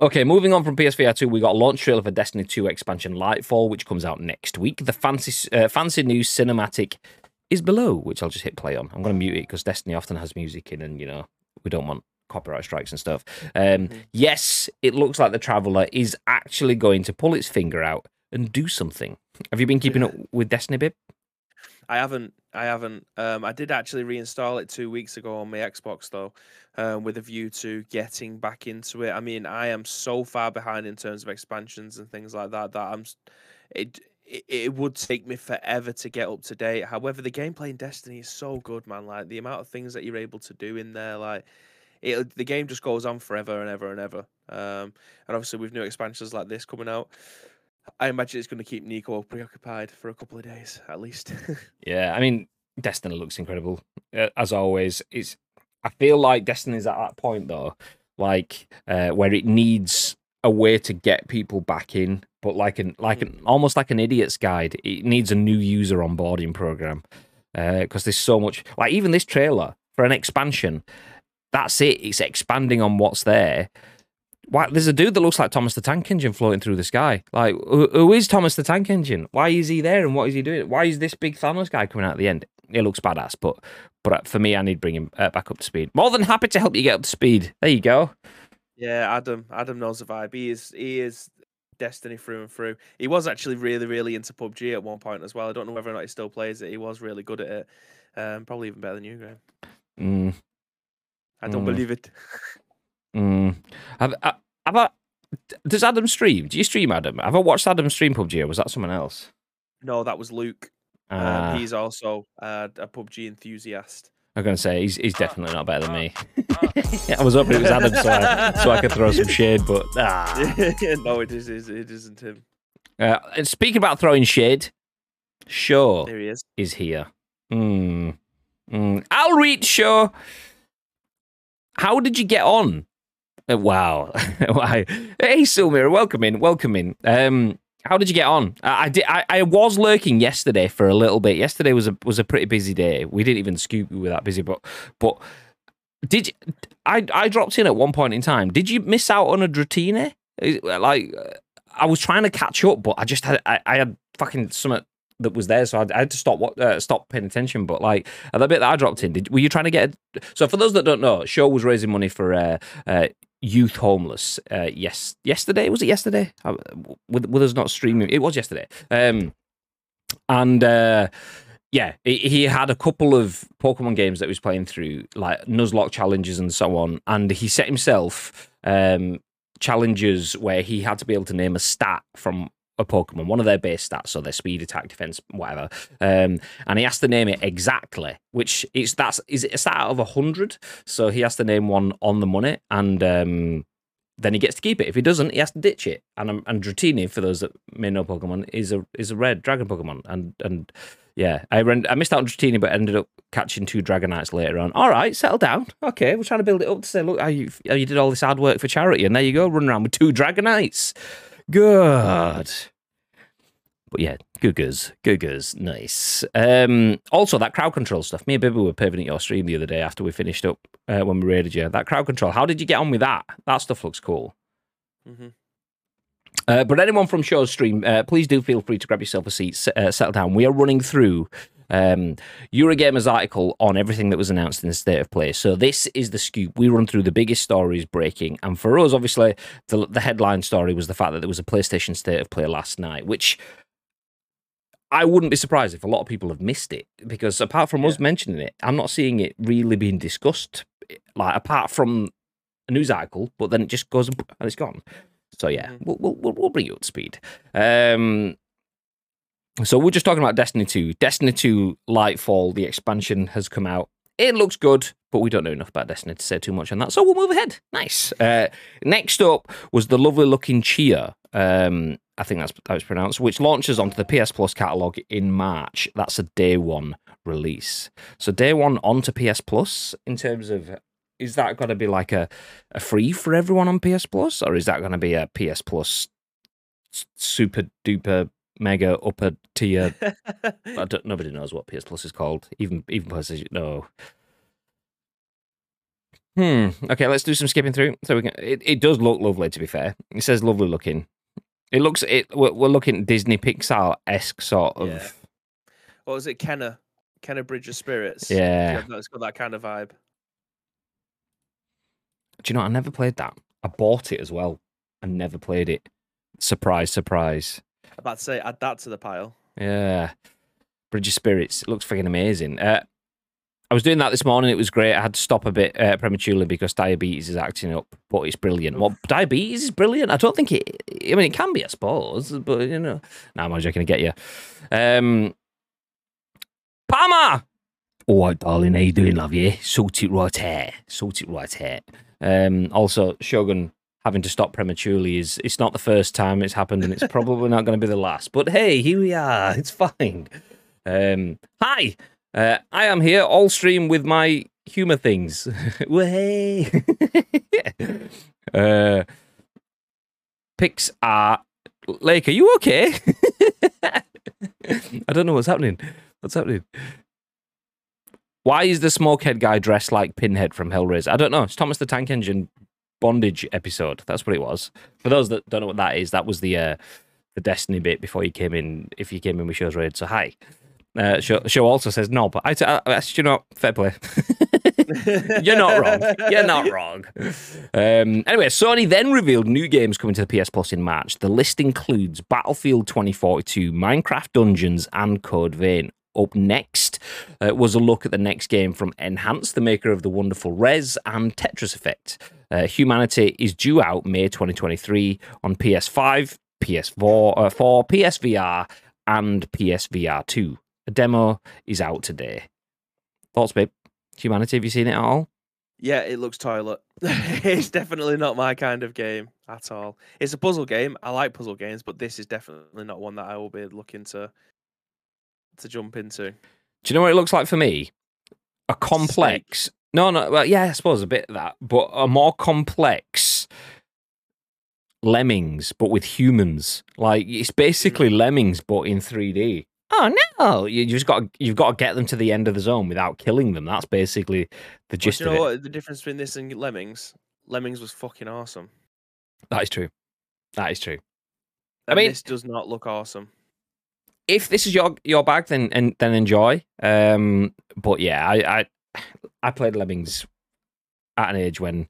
Okay, moving on from PSVR 2, we got a launch trailer for Destiny 2 expansion Lightfall, which comes out next week. The fancy, uh, fancy new cinematic is below, which I'll just hit play on. I'm going to mute it because Destiny often has music in, and you know we don't want copyright strikes and stuff. Um, Yes, it looks like the Traveler is actually going to pull its finger out and do something. Have you been keeping up with Destiny, Bib? I haven't. I haven't. Um, I did actually reinstall it two weeks ago on my Xbox though, um, with a view to getting back into it. I mean, I am so far behind in terms of expansions and things like that that I'm. It it, it would take me forever to get up to date. However, the gameplay in Destiny is so good, man. Like the amount of things that you're able to do in there, like. It, the game just goes on forever and ever and ever. Um, and obviously, with new expansions like this coming out, I imagine it's going to keep Nico preoccupied for a couple of days at least. Yeah, I mean, Destiny looks incredible uh, as always. It's I feel like Destiny's at that point though, like uh, where it needs a way to get people back in, but like an like an almost like an idiot's guide. It needs a new user onboarding program because there's so much. Like even this trailer for an expansion, that's it. It's expanding on what's there. Why, there's a dude that looks like Thomas the Tank Engine floating through the sky. Like, who, who is Thomas the Tank Engine? Why is he there and what is he doing? Why is this big Thanos guy coming out at the end? It looks badass, but but for me, I need to bring him uh, back up to speed. More than happy to help you get up to speed. There you go. Yeah, Adam. Adam knows the vibe. He is he is Destiny through and through. He was actually really, really into PUBG at one point as well. I don't know whether or not he still plays it. He was really good at it. Um, probably even better than you, Graham. Mm, I don't Mm. believe it. mm. Have, uh, have I, does Adam stream? Do you stream Adam? Have I watched Adam stream PUBG or was that someone else? No, that was Luke. Uh, Um, he's also uh, a PUBG enthusiast. I'm going to say he's, he's definitely not better than me. I was hoping it was Adam so I, so I could throw some shade, but ah. no, it is. It isn't him. Uh, and speaking about throwing shade, sure. There he is. is here. Hmm. Mm. I'll read. Sure. How did you get on Wow. Why? hey, Silmira, welcome in. Welcome in. Um, how did you get on? I, I did. I, I was lurking yesterday for a little bit. Yesterday was a was a pretty busy day. We didn't even scoop we were that busy, but but did you, I I dropped in at one point in time. Did you miss out on a Dratini? Like uh, I was trying to catch up, but I just had I, I had fucking something that was there, so I, I had to stop what uh, stop paying attention. But like at the bit that I dropped in, did were you trying to get? A, so for those that don't know, show was raising money for uh, uh, youth homeless. Uh, yes, yesterday was it yesterday? Uh, With, with us not streaming, it was yesterday. Um, and uh, yeah, he, he had a couple of Pokemon games that he was playing through, like Nuzlocke challenges and so on. And he set himself um, challenges where he had to be able to name a stat from a Pokemon, one of their base stats, so their speed, attack, defense, whatever. Um, and he has to name it exactly, which it's that's is it a stat out of hundred? So he has to name one on the money, and um, then he gets to keep it. If he doesn't, he has to ditch it. And um, and Dratini, for those that may know Pokemon, is a is a red dragon Pokemon, and and yeah, I ren- I missed out on Dratini, but ended up catching two Dragonites later on. All right, settle down. Okay, we're trying to build it up to say, look, how you how you did all this hard work for charity, and there you go, running around with two Dragonites. Good. But yeah, Googers, Googers, nice. Um, also, that crowd control stuff. Me and Bibby were paving at your stream the other day after we finished up uh, when we raided you. That crowd control. How did you get on with that? That stuff looks cool. Mm-hmm. Uh, but anyone from Show's stream, uh, please do feel free to grab yourself a seat, s- uh, settle down. We are running through um, Eurogamer's article on everything that was announced in the state of play. So this is the scoop. We run through the biggest stories breaking, and for us, obviously, the, the headline story was the fact that there was a PlayStation state of play last night, which I wouldn't be surprised if a lot of people have missed it because apart from us mentioning it, I'm not seeing it really being discussed. Like apart from a news article, but then it just goes and it's gone. So yeah, Mhm. we'll, we'll we'll we'll bring you up to speed. Um, so we're just talking about Destiny 2. Destiny 2 Lightfall, the expansion has come out. It looks good, but we don't know enough about Destiny to say too much on that. So we'll move ahead. Nice. Uh, next up was the lovely looking Tchia. Um, I think that's how it's pronounced, which launches onto the PS Plus catalog in March. That's a day one release. So day one onto PS Plus in terms of is that going to be like a, a free for everyone on PS Plus, or is that going to be a PS Plus super duper mega upper tier? I don't, nobody knows what PS Plus is called. Even even PlayStation. No. Hmm. Okay, let's do some skipping through. So we can. It, it does look lovely. To be fair, it says lovely looking. It looks. It. We're, we're looking Disney Pixar esque sort of. Yeah. What was it, Kena? Kena Bridge of Spirits. Yeah. It's got that kind of vibe. Do you know? I never played that. I bought it as well. I never played it. Surprise, surprise. About to say, add that to the pile. Yeah. Bridge of Spirits. It looks freaking amazing. Uh, I was doing that this morning. It was great. I had to stop a bit uh, prematurely because diabetes is acting up, but it's brilliant. Well, diabetes is brilliant. I don't think it. I mean, it can be, I suppose, but you know. Nah, I'm joking to get you. Um, Palmer. All right, darling. How you doing, love? Yeah, sort it right here. Sort it right here. Um, also, Shogun having to stop prematurely is it's not the first time it's happened, and it's probably not going to be the last. But hey, here we are. It's fine. Um, hi, uh, I am here all stream with my humor things. hey. uh, pics are Lake. Are you okay? I don't know what's happening. What's happening? Why is the smokehead guy dressed like Pinhead from Hellraiser? I don't know. It's Thomas the Tank Engine bondage episode. That's what it was. For those that don't know what that is, that was the uh, the Destiny bit before you came in. If you came in with show's raid, so hi. Uh, show, show also says no, but I, I, I you know, fair play. You're not wrong. You're not wrong. Um, anyway, Sony then revealed new games coming to the PS Plus in March. The list includes Battlefield 2042, Minecraft Dungeons, and Code Vein. Up next uh, was a look at the next game from Enhance, the maker of the wonderful Rez and Tetris Effect. Uh, Humanity is due out May 2023 on PS5, PS4, uh, 4, PSVR, and PSVR 2. A demo is out today. Thoughts, babe? Humanity, have you seen it at all? Yeah, it looks toilet. it's definitely not my kind of game at all. It's a puzzle game. I like puzzle games, but this is definitely not one that I will be looking to to jump into. Do you know what it looks like for me? A complex. No, no. Well, yeah, I suppose a bit of that, but a more complex Lemmings, but with humans. Like it's basically hmm. Lemmings, but in 3D. Oh no! You just got you've got to get them to the end of the zone without killing them. That's basically the gist you know of it. what? The difference between this and Lemmings, Lemmings was fucking awesome. That is true. That is true. I mean- this does not look awesome. If this is your your bag, then and then enjoy. Um, but yeah, I I I played Lemmings at an age when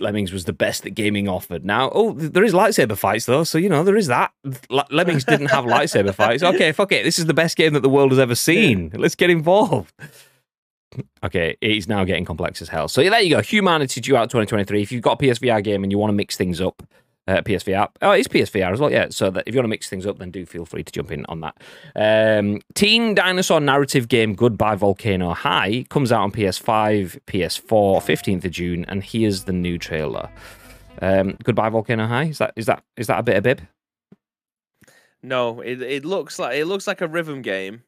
Lemmings was the best that gaming offered. Now, oh, there is lightsaber fights though, so you know there is that. Lemmings didn't have lightsaber fights. Okay, fuck it. This is the best game that the world has ever seen. Let's get involved. Okay, it's now getting complex as hell. So yeah, there you go. Humanity due out 2023. If you've got a PSVR game and you want to mix things up, uh, PSVR. Oh, it's PSVR as well, yeah. So that if you want to mix things up, then do feel free to jump in on that. Um, Teen Dinosaur narrative game Goodbye Volcano High comes out on PS5, PS4, 15th of June, and here's the new trailer. Um, Goodbye Volcano High. Is that is that is that a bit of bib? No, it it looks like it looks like a rhythm game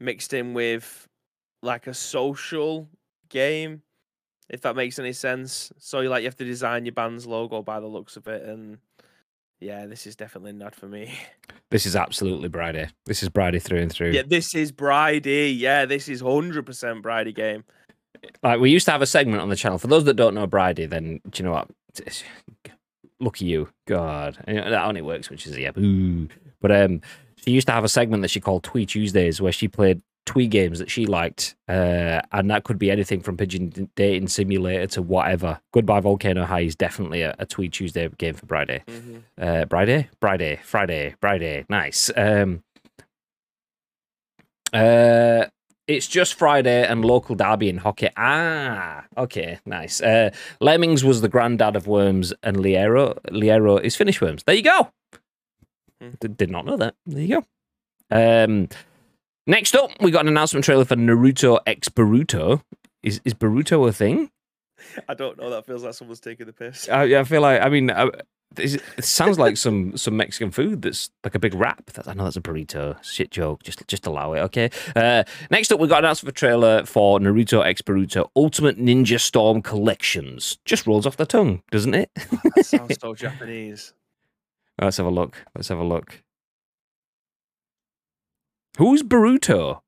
mixed in with like a social game, if that makes any sense. So you like you have to design your band's logo by the looks of it, and yeah, this is definitely not for me. This is absolutely Bridie. This is Bridie through and through. Yeah, this is Bridie. Yeah, this is hundred percent Bridie game. Like we used to have a segment on the channel. For those that don't know Bridie, then do you know what? It's- Lucky you, God. That only works when she's here. Boo. But um, she used to have a segment that she called Twee Tuesdays, where she played Twee games that she liked, uh, and that could be anything from Pigeon Dating Simulator to whatever. Goodbye Volcano High is definitely a, a Twee Tuesday game for Bridie. Mhm. Uh, Friday, Friday, Friday, Friday. Nice. Um, uh, it's just Friday and local derby in hockey. Ah, okay, nice. Uh, Lemmings was the granddad of Worms, and Liero, Liero is Finnish Worms. There you go. Hmm. Did, did not know that. There you go. Um, next up, we got an announcement trailer for Naruto X Boruto. Is is Boruto a thing? I don't know. That feels like someone's taking the piss. I, I feel like I mean, uh, is it, sounds like some some Mexican food that's like a big wrap. That, I know that's a burrito. Shit joke. Just just allow it, okay? Uh, next up, we got an announcement trailer for Naruto X Boruto Ultimate Ninja Storm Collections. Just rolls off the tongue, doesn't it? That sounds so Japanese. Let's have a look. Let's have a look. Who's Boruto?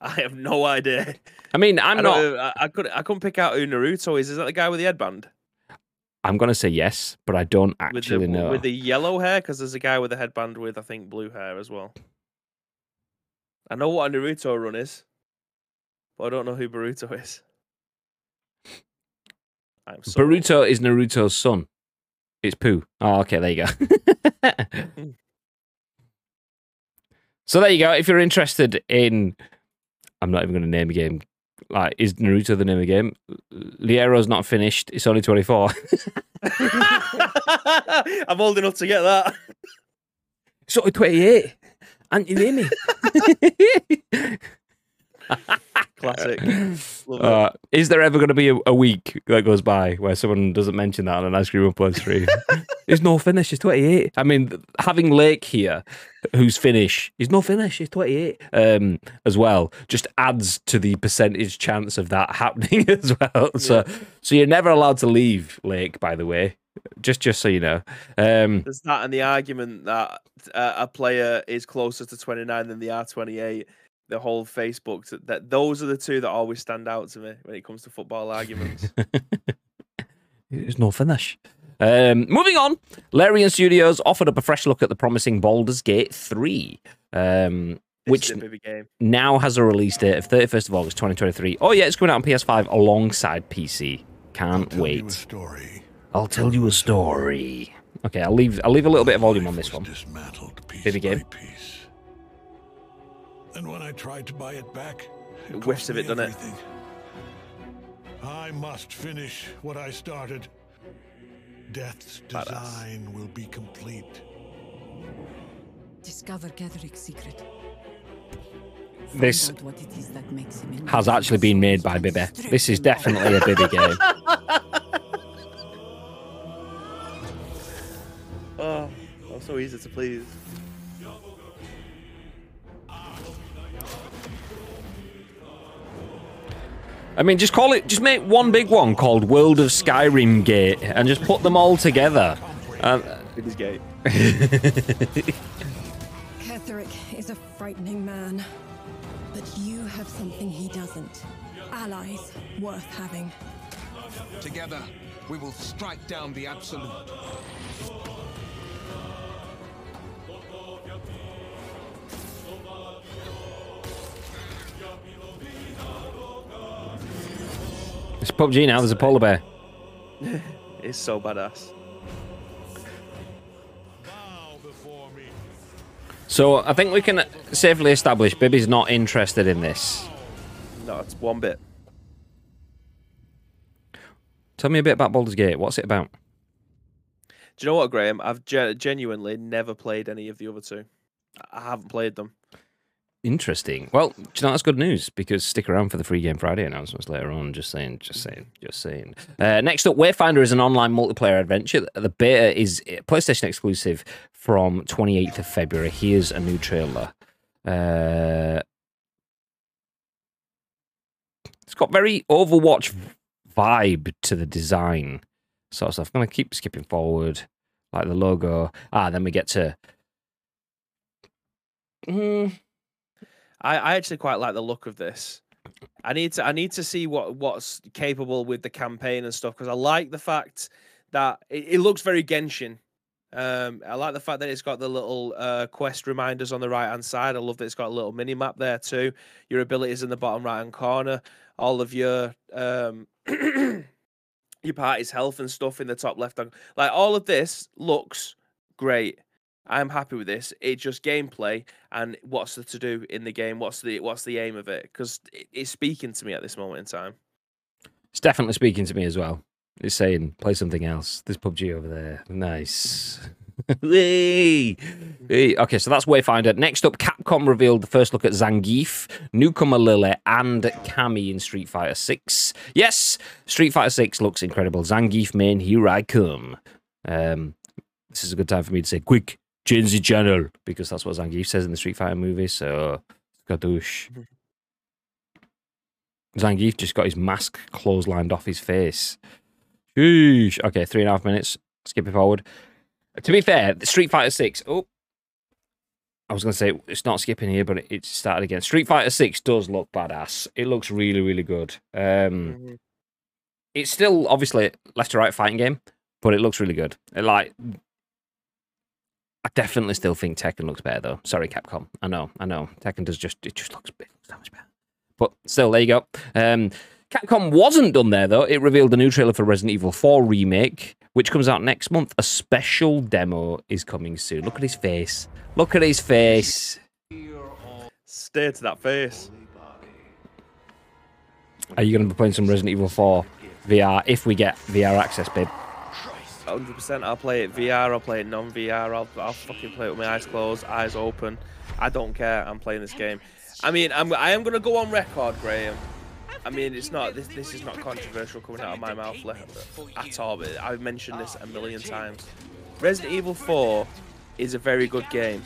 I have no idea. I mean, I'm I not. I, I couldn't. I couldn't pick out who Naruto is. Is that the guy with the headband I'm gonna say yes, but I don't with the actually know. with the yellow hair? Because there's a guy with a headband with I think blue hair as well. I know what a Naruto run is, but I don't know who Boruto is. I'm so Boruto is Naruto's son. It's Pooh. Oh, okay, there you go. Hmm. So there you go. If you're interested in, I'm not even going to name a game. Like, is Naruto the name of the game? Liero's not finished. It's only 24. I'm old enough to get that. it's only 28. And you name me. Classic. Uh, is there ever going to be a, a week that goes by where someone doesn't mention that on an ice cream upload stream? It's no finish. It's 28. I mean, having Lake here, who's finish, he's no finish. He's 28 um, as well, just adds to the percentage chance of that happening as well. So, so you're never allowed to leave Lake, by the way. Just, just so you know. Um, There's that and the argument that uh, a player is closer to 29 than they are 28. The whole Facebook that, that those are the two that always stand out to me when it comes to football arguments. There's no finish. Um, moving on, Larian Studios offered up a fresh look at the promising Baldur's Gate 3, um, which is a big game. now has a release date of 31st of August 2023. Oh, yeah, it's coming out on PS5 alongside PC. Can't Tell you a wait. story. I'll tell you a story. Okay, I'll leave I'll leave a little bit of volume on this one. was Baby game. piece. And when I tried to buy it back, it It whiffs of it, doesn't it? I must finish what I started. Death's Badass. design will be complete. Discover Gadric's secret. This what it is that makes him has actually been made by Bibby. This is definitely a Bibby game. Oh, that's so easy to please. I mean, just call it. Just make one big one called World of Skyrim Gate, and just put them all together. Um, It is gay. Ketheric is a frightening man. But you have something he doesn't. Allies worth having. Together, we will strike down the Absolute. It's PUBG now. There's a polar bear. It's so badass. Bow before me. So I think we can safely establish Bibby's not interested in this. No, it's one bit. Tell me a bit about Baldur's Gate. What's it about? Do you know what, Graham? I've ge- genuinely never played any of the other two. I haven't played them. Interesting. Well, you know that's good news because stick around for the free game Friday announcements later on. Just saying, just saying, just saying. Uh, next up, Wayfinder is an online multiplayer adventure. The beta is PlayStation exclusive from 28th of February. Here's a new trailer. Uh, it's got very Overwatch vibe to the design, sort of stuff. I'm gonna keep skipping forward, like the logo. Ah, then we get to. Mm, I, I actually quite like the look of this. I need to I need to see what what's capable with the campaign and stuff because I like the fact that it, it looks very Genshin. Um, I like the fact that it's got the little uh, quest reminders on the right hand side. I love that it's got a little mini map there too. Your abilities in the bottom right hand corner. All of your um, your party's health and stuff in the top left hand. Like all of this looks great. I'm happy with this. It's just gameplay and what's the to do in the game. What's the what's the aim of it? Because it's speaking to me at this moment in time. It's definitely speaking to me as well. It's saying, play something else. There's PUBG over there. Nice. Hey. Hey. Okay, so that's Wayfinder. Next up, Capcom revealed the first look at Zangief, Newcomer Lily, and Cammy in Street Fighter 6. Yes, Street Fighter 6 looks incredible. Zangief main, here I come. Um, this is a good time for me to say, quick, the channel, because that's what Zangief says in the Street Fighter movie, so skadoosh. Zangief just got his mask clotheslined off his face. Sheesh. Okay, three and a half minutes. Skip it forward. To be fair, Street Fighter Six. Oh, I was going to say it's not skipping here, but it, started again. Street Fighter Six does look badass. It looks really, really good. Um, it's still obviously left to right fighting game, but it looks really good. It, like, I definitely still think Tekken looks better though. Sorry, Capcom. I know, I know. Tekken does just it just looks, it looks so much better. But still, there you go. Um, Capcom wasn't done there though. It revealed a new trailer for Resident Evil 4 remake, which comes out next month. A special demo is coming soon. Look at his face. Look at his face. Stare to that face. Are you going to be playing some Resident Evil 4 VR if we get VR access, babe? Hundred percent. I'll play it VR. I'll play it non-VR. I'll I'll fucking play it with my eyes closed, eyes open. I don't care. I'm playing this game. I mean, I'm I am gonna go on record, Graham. I mean, it's not this this is not controversial coming out of my mouth at all. But I've mentioned this a million times. Resident Evil 4 is a very good game.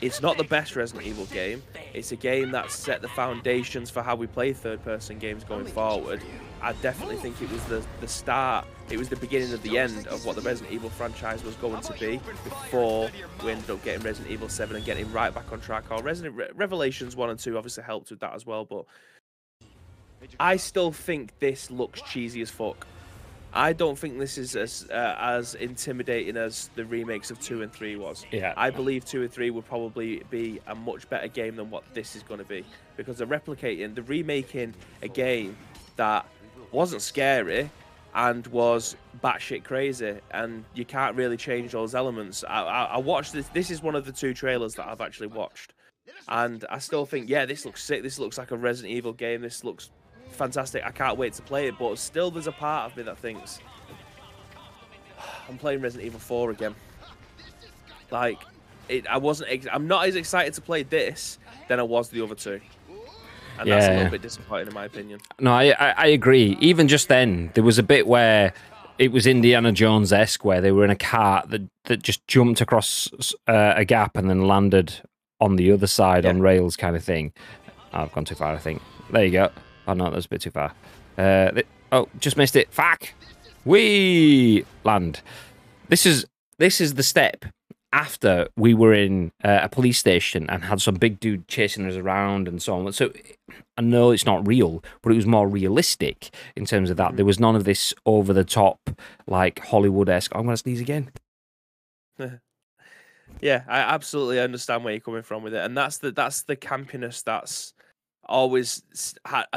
It's not the best Resident Evil game. It's a game that set the foundations for how we play third-person games going forward. I definitely think it was the the start. It was the beginning of the end of what the Resident Evil franchise was going to be before we ended up getting Resident Evil 7 and getting right back on track. Or Resident Re- Revelations 1 and 2 obviously helped with that as well, but I still think this looks cheesy as fuck. I don't think this is as uh, as intimidating as the remakes of two and three was. Yeah. I believe two and three would probably be a much better game than what this is going to be because they're replicating, they're remaking a game that wasn't scary and was batshit crazy, and you can't really change those elements. I, I, I watched this. This is one of the two trailers that I've actually watched, and I still think, yeah, this looks sick. This looks like a Resident Evil game. This looks fantastic. I can't wait to play it, but still, there's a part of me that thinks I'm playing Resident Evil 4 again. Like, it, I wasn't. I'm not as excited to play this than I was the other two, and that's a Yeah. little bit disappointing in my opinion. No, I, I, I agree. Even just then, there was a bit where it was Indiana Jones esque, where they were in a cart that, that just jumped across uh, a gap and then landed on the other side on rails, kind of thing. Oh, I've gone too far, I think. There you go. Oh no, that's a bit too far. Uh, th- oh, just missed it. Fuck. We land. This is this is the step after we were in uh, a police station and had some big dude chasing us around and so on. So I know it's not real, but it was more realistic in terms of that. There was none of this over the top, like Hollywood esque. I'm going to sneeze again. Yeah, I absolutely understand where you're coming from with it, and that's the that's the campiness that's always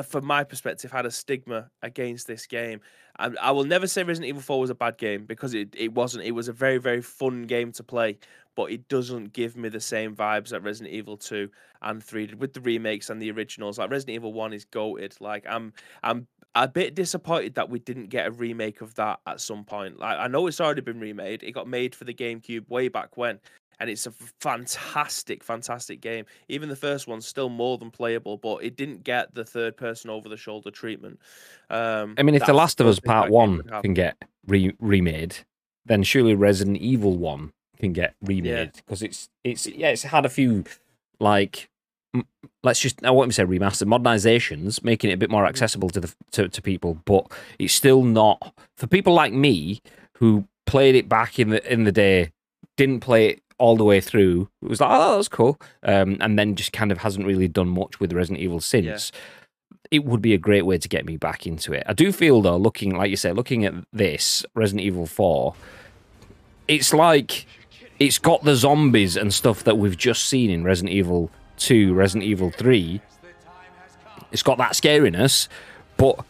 from my perspective, had a stigma against this game. And I will never say Resident Evil 4 was a bad game because it, it wasn't. It was a very very fun game to play, but it doesn't give me the same vibes that Resident Evil 2 and 3 did with the remakes and the originals. Like Resident Evil 1 is goated. Like I'm I'm a bit disappointed that we didn't get a remake of that at some point. Like I know it's already been remade. It got made for the GameCube way back when, and it's a fantastic, fantastic game. Even the first one's still more than playable, but it didn't get the third person over the shoulder treatment. Um, I mean, if The Last of Us Part One can get re- remade, then surely Resident Evil One can get remade because it's it's yeah it's had a few like let's just I won't say remastered modernizations, making it a bit more accessible to the to, to people, but it's still not for people like me who played it back in the in the day, didn't play it all the way through. It was like oh that was cool, um, and then just kind of hasn't really done much with Resident Evil since it would be a great way to get me back into it. I do feel though, looking like you say, looking at this Resident Evil Four, it's like it's got the zombies and stuff that we've just seen in Resident Evil Two, Resident Evil Three. It's got that scariness, but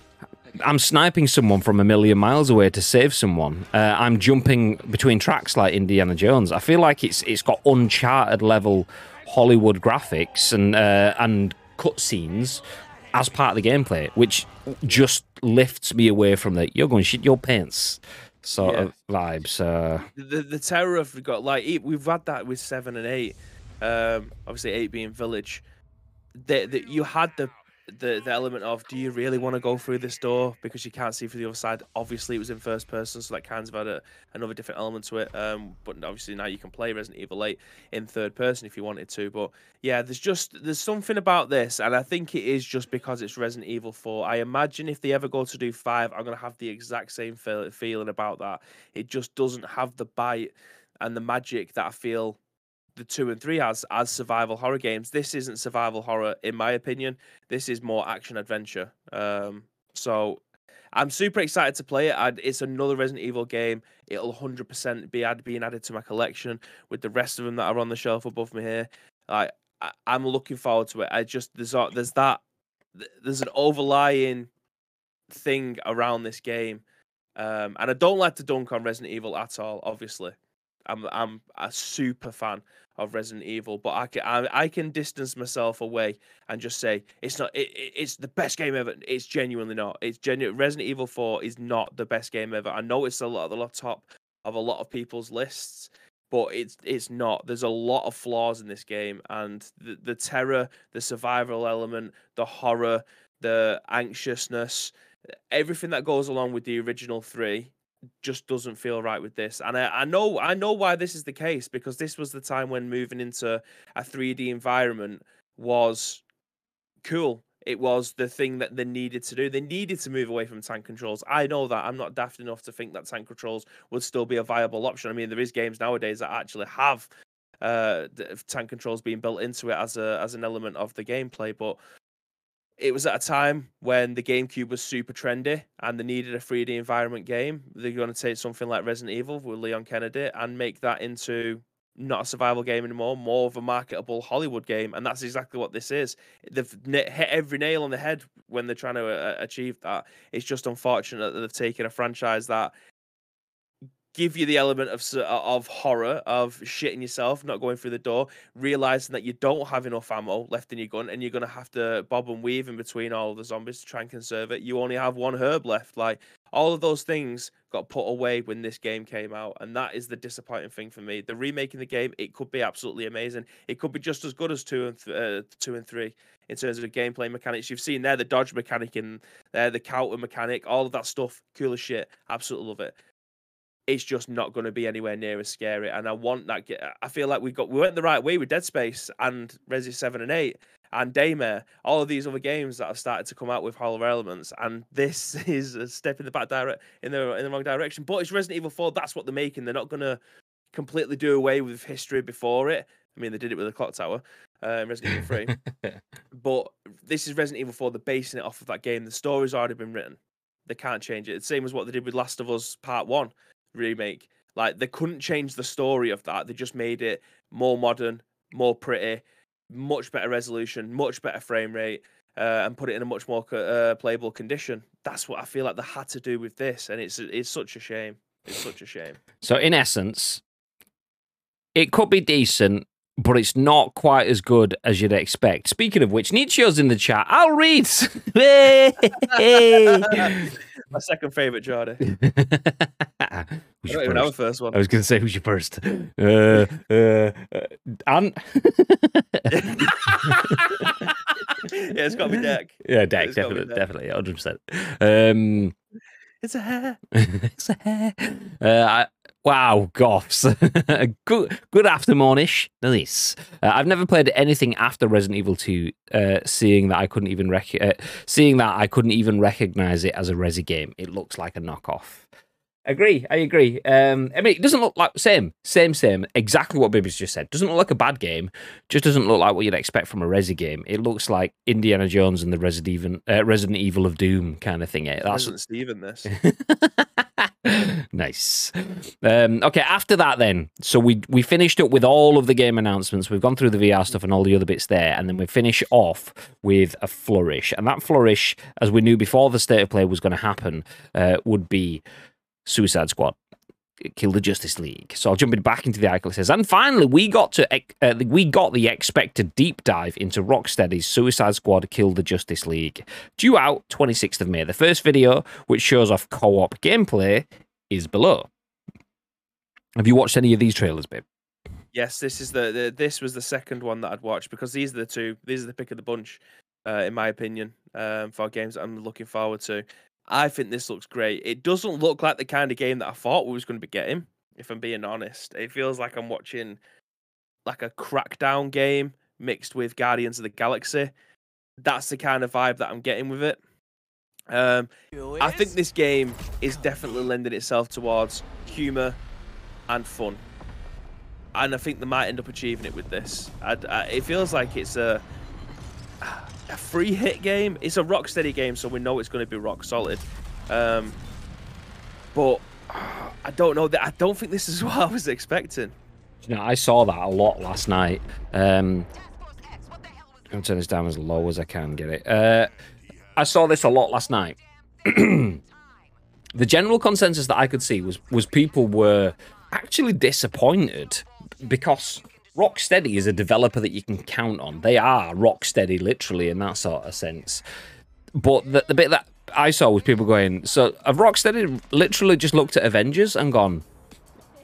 I'm sniping someone from a million miles away to save someone. Uh, I'm jumping between tracks like Indiana Jones. I feel like it's it's got uncharted level Hollywood graphics and uh, and cutscenes as part of the gameplay, which just lifts me away from the "you're going to shit your pants" sort Yeah. of vibes. Uh, the the terror of got like we've had that with seven and eight. Um, obviously eight being village. That you had the, the the element of do you really want to go through this door because you can't see through the other side. Obviously it was in first person, so that kind of had a, another different element to it. Um, but obviously now you can play Resident Evil eight in third person if you wanted to. But yeah, there's just there's something about this, and I think it is just because it's Resident Evil four. I imagine if they ever go to do five, I'm gonna have the exact same feel, feeling about that. It just doesn't have the bite and the magic that I feel the two and three has as survival horror games. This isn't survival horror, in my opinion. This is more action adventure. Um, so I'm super excited to play it. i it's another Resident Evil game. It'll 100% be add, being added to my collection with the rest of them that are on the shelf above me here. Like I, I'm looking forward to it. I just there's there's that there's an overlying thing around this game, um, and I don't like to dunk on Resident Evil at all. Obviously, I'm I'm a super fan of Resident Evil, but I can I, I can distance myself away and just say it's not it, it- it's the best game ever. It's genuinely not. It's genuine. Resident Evil Four is not the best game ever. I know it's a lot a lot top of a lot of people's lists, but it's it's not. There's a lot of flaws in this game, and the the terror, the survival element, the horror, the anxiousness, everything that goes along with the original three just doesn't feel right with this. And I, I know I know why this is the case because this was the time when moving into a 3D environment was cool. It was the thing that they needed to do. They needed to move away from tank controls. I know that. I'm not daft enough to think that tank controls would still be a viable option. I mean, there is games nowadays that actually have uh, tank controls being built into it as a as an element of the gameplay, but it was at a time when the GameCube was super trendy and they needed a 3D environment game. They're going to take something like Resident Evil with Leon Kennedy and make that into not a survival game anymore, more of a marketable Hollywood game. And that's exactly what this is. They've hit every nail on the head when they're trying to uh, achieve that. It's just unfortunate that they've taken a franchise that give you the element of of horror of shitting yourself, not going through the door, realizing that you don't have enough ammo left in your gun, and you're gonna have to bob and weave in between all the zombies to try and conserve it. You only have one herb left. Like all of those things got put away when this game came out, and that is the disappointing thing for me. The remaking the game, it could be absolutely amazing. It could be just as good as two and th- uh, two and three in terms of the gameplay mechanics. You've seen there the dodge mechanic and there the counter mechanic, all of that stuff, cool as shit. Absolutely love it it's just not going to be anywhere near as scary. And I want that. I feel like we got we went the right way with Dead Space and Resi Seven and Eight, and Daymare, all of these other games that have started to come out with horror elements, and this is a step in the back direct in the in the wrong direction. But it's Resident Evil 4. That's what they're making. They're not gonna completely do away with history before it. I mean, they did it with the Clock Tower, uh, Resident Evil 3. but this is Resident Evil 4. They're basing it off of that game. The story's already been written. They can't change it. It's the same as what they did with Last of Us Part 1 remake. Like, they couldn't change the story of that. They just made it more modern, more pretty, much better resolution, much better frame rate, uh, and put it in a much more uh, playable condition. That's what I feel like they had to do with this. And it's, it's such a shame. It's such a shame. So, in essence, it could be decent, but it's not quite as good as you'd expect. Speaking of which, Nietzsche's in the chat. I'll read. My second favorite, Jordy. I Who's don't even have a first? first one. I was going to say, who's your first? Uh, uh, uh, Ant? yeah, it's got to be Deck. yeah, Deck, It's gotta be definitely, Deck. definitely, 100%. Um, It's a hair. it's a hair. Uh, I, wow, goths. good, good after mornish. Nice. Uh, I've never played anything after Resident Evil 2, uh, seeing that I couldn't even rec- uh, seeing that I couldn't even recognize it as a Resi game. It looks like a knockoff. Agree, I agree. Um, I mean, it doesn't look like same, same, same. Exactly what Baby's just said. Doesn't look like a bad game. Just doesn't look like what you'd expect from a Resi game. It looks like Indiana Jones and the Resident Evil, uh, Resident Evil of Doom kind of thing. Eh? That's Resident Steven this. nice. Um, okay, after that, then, so we we finished up with all of the game announcements. We've gone through the VR stuff and all the other bits there, and then we finish off with a flourish. And that flourish, as we knew before the state of play was going to happen, uh, would be Suicide Squad. Kill the Justice League. So I'll jump it back into the article. It says, and finally, we got to uh, we got the expected deep dive into Rocksteady's Suicide Squad Kill the Justice League, due out 26th of May. The first video, which shows off co-op gameplay, is below. Have you watched any of these trailers, babe? Yes, this is the, the this was the second one that I'd watched because these are the two. These are the pick of the bunch, uh, in my opinion, um, for games that I'm looking forward to. I think this looks great. It doesn't look like the kind of game that I thought we was going to be getting. If I'm being honest, it feels like I'm watching like a Crackdown game mixed with Guardians of the Galaxy. That's the kind of vibe that I'm getting with it. Um, I think this game is definitely lending itself towards humor and fun, and I think they might end up achieving it with this. I, I, it feels like it's a a free hit game. It's a Rocksteady game, so we know it's going to be rock solid. Um, but I don't know that. I don't think this is what I was expecting. You know, I saw that a lot last night. Um, I'm turn this down as low as I can get it. Uh, I saw this a lot last night. the general consensus that I could see was was people were actually disappointed because Rocksteady is a developer that you can count on. They are Rocksteady, literally, in that sort of sense. But the, the bit that I saw was people going, so have Rocksteady literally just looked at Avengers and gone,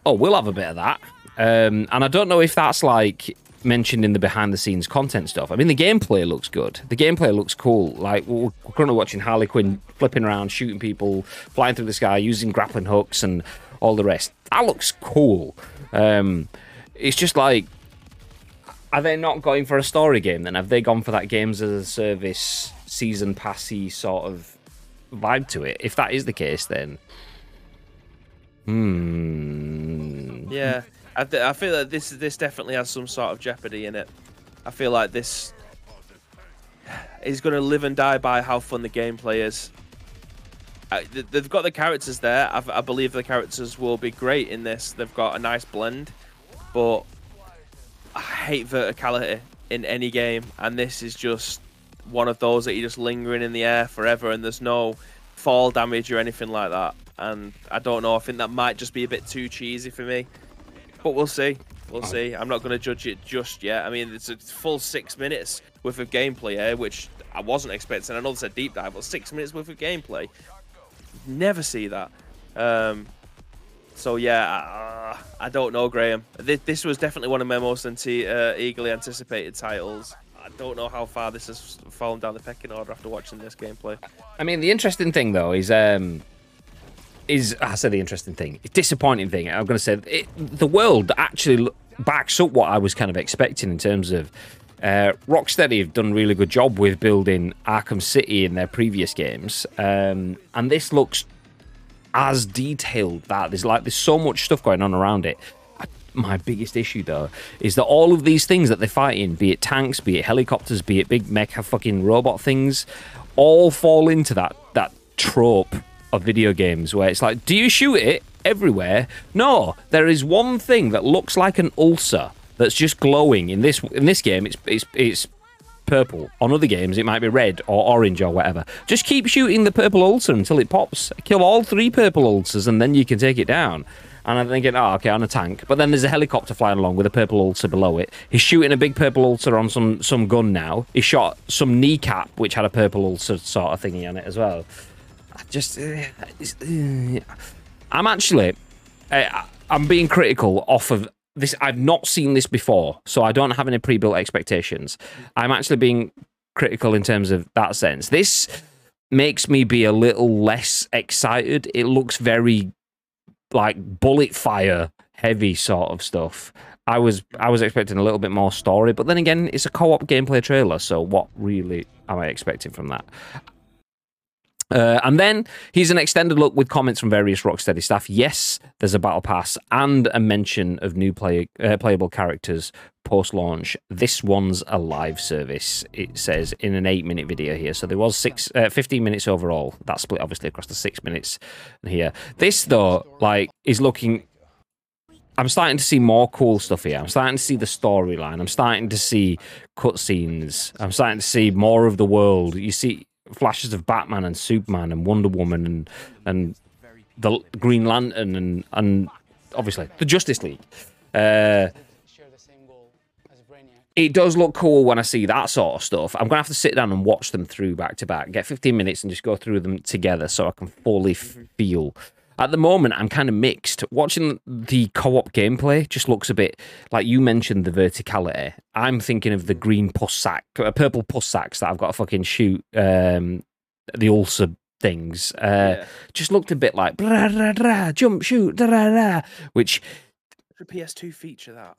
oh, we'll have a bit of that. Um, and I don't know if that's like mentioned in the behind the scenes content stuff. I mean, the gameplay looks good. The gameplay looks cool. Like we're currently watching Harley Quinn flipping around, shooting people, flying through the sky, using grappling hooks and all the rest. That looks cool. Um, it's just like, are they not going for a story game then? Have they gone for that games as a service, season passy sort of vibe to it? If that is the case, then. Hmm. Yeah, I, th- I feel that this this definitely has some sort of jeopardy in it. I feel like this is going to live and die by how fun the gameplay is. I, th- they've got the characters there. I, I believe the characters will be great in this. They've got a nice blend, but I hate verticality in any game, and this is just one of those that you're just lingering in the air forever, and there's no fall damage or anything like that. And I don't know. I think that might just be a bit too cheesy for me, but we'll see. We'll see. I'm not going to judge it just yet. I mean, it's a full six minutes worth of gameplay here, which I wasn't expecting. I know it's a deep dive, but six minutes worth of gameplay. Never see that. Um, so yeah, uh, I don't know, Graham. This, this was definitely one of my most anti- uh, eagerly anticipated titles. I don't know how far this has fallen down the pecking order after watching this gameplay. I mean, the interesting thing though is um, is I said the interesting thing, disappointing thing. I'm going to say it, the world actually backs up what I was kind of expecting in terms of Uh, Rocksteady have done a really good job with building Arkham City in their previous games, um, and this looks as detailed that there's like there's so much stuff going on around it. I- My biggest issue though is that all of these things that they're fighting, be it tanks, be it helicopters, be it big mecha fucking robot things, all fall into that that trope of video games where it's like, do you shoot it everywhere? No, there is one thing that looks like an ulcer that's just glowing. In this in this game, it's it's it's purple. On other games, it might be red or orange or whatever. Just keep shooting the purple ulcer until it pops. Kill all three purple ulcers, and then you can take it down. And I'm thinking, oh, okay, on a tank. But then there's a helicopter flying along with a purple ulcer below it. He's shooting a big purple ulcer on some some gun now. He shot some kneecap, which had a purple ulcer sort of thingy on it as well. I just, uh, uh, I'm actually, uh, I'm being critical off of this. I've not seen this before, so I don't have any pre-built expectations. I'm actually being critical in terms of that sense. This makes me be a little less excited. It looks very like bullet fire heavy sort of stuff. I was I was expecting a little bit more story, but then again, it's a co-op gameplay trailer, so what really am I expecting from that? Uh, and then here's an extended look with comments from various Rocksteady staff. Yes, there's a battle pass and a mention of new play, uh, playable characters post launch. This one's a live service, it says in an eight minute video here. So there was six, uh, 15 minutes overall. That split obviously across the six minutes here. This, though, like, is looking I'm starting to see more cool stuff here. I'm starting to see the storyline. I'm starting to see cutscenes. I'm starting to see more of the world. You see flashes of Batman and Superman and Wonder Woman and and the Green Lantern and and obviously the Justice League. Uh, it does look cool when I see that sort of stuff. I'm gonna have to sit down and watch them through back to back, get 15 minutes and just go through them together so I can fully feel. At the moment, I'm kind of mixed. Watching the co-op gameplay just looks a bit like you mentioned the verticality. I'm thinking of the green pus sack, uh, purple pus sacks that I've got to fucking shoot um, the ulcer things. Uh, Yeah. Just looked a bit like brah, brah, brah, jump, shoot, da, da, which The PS2 feature that.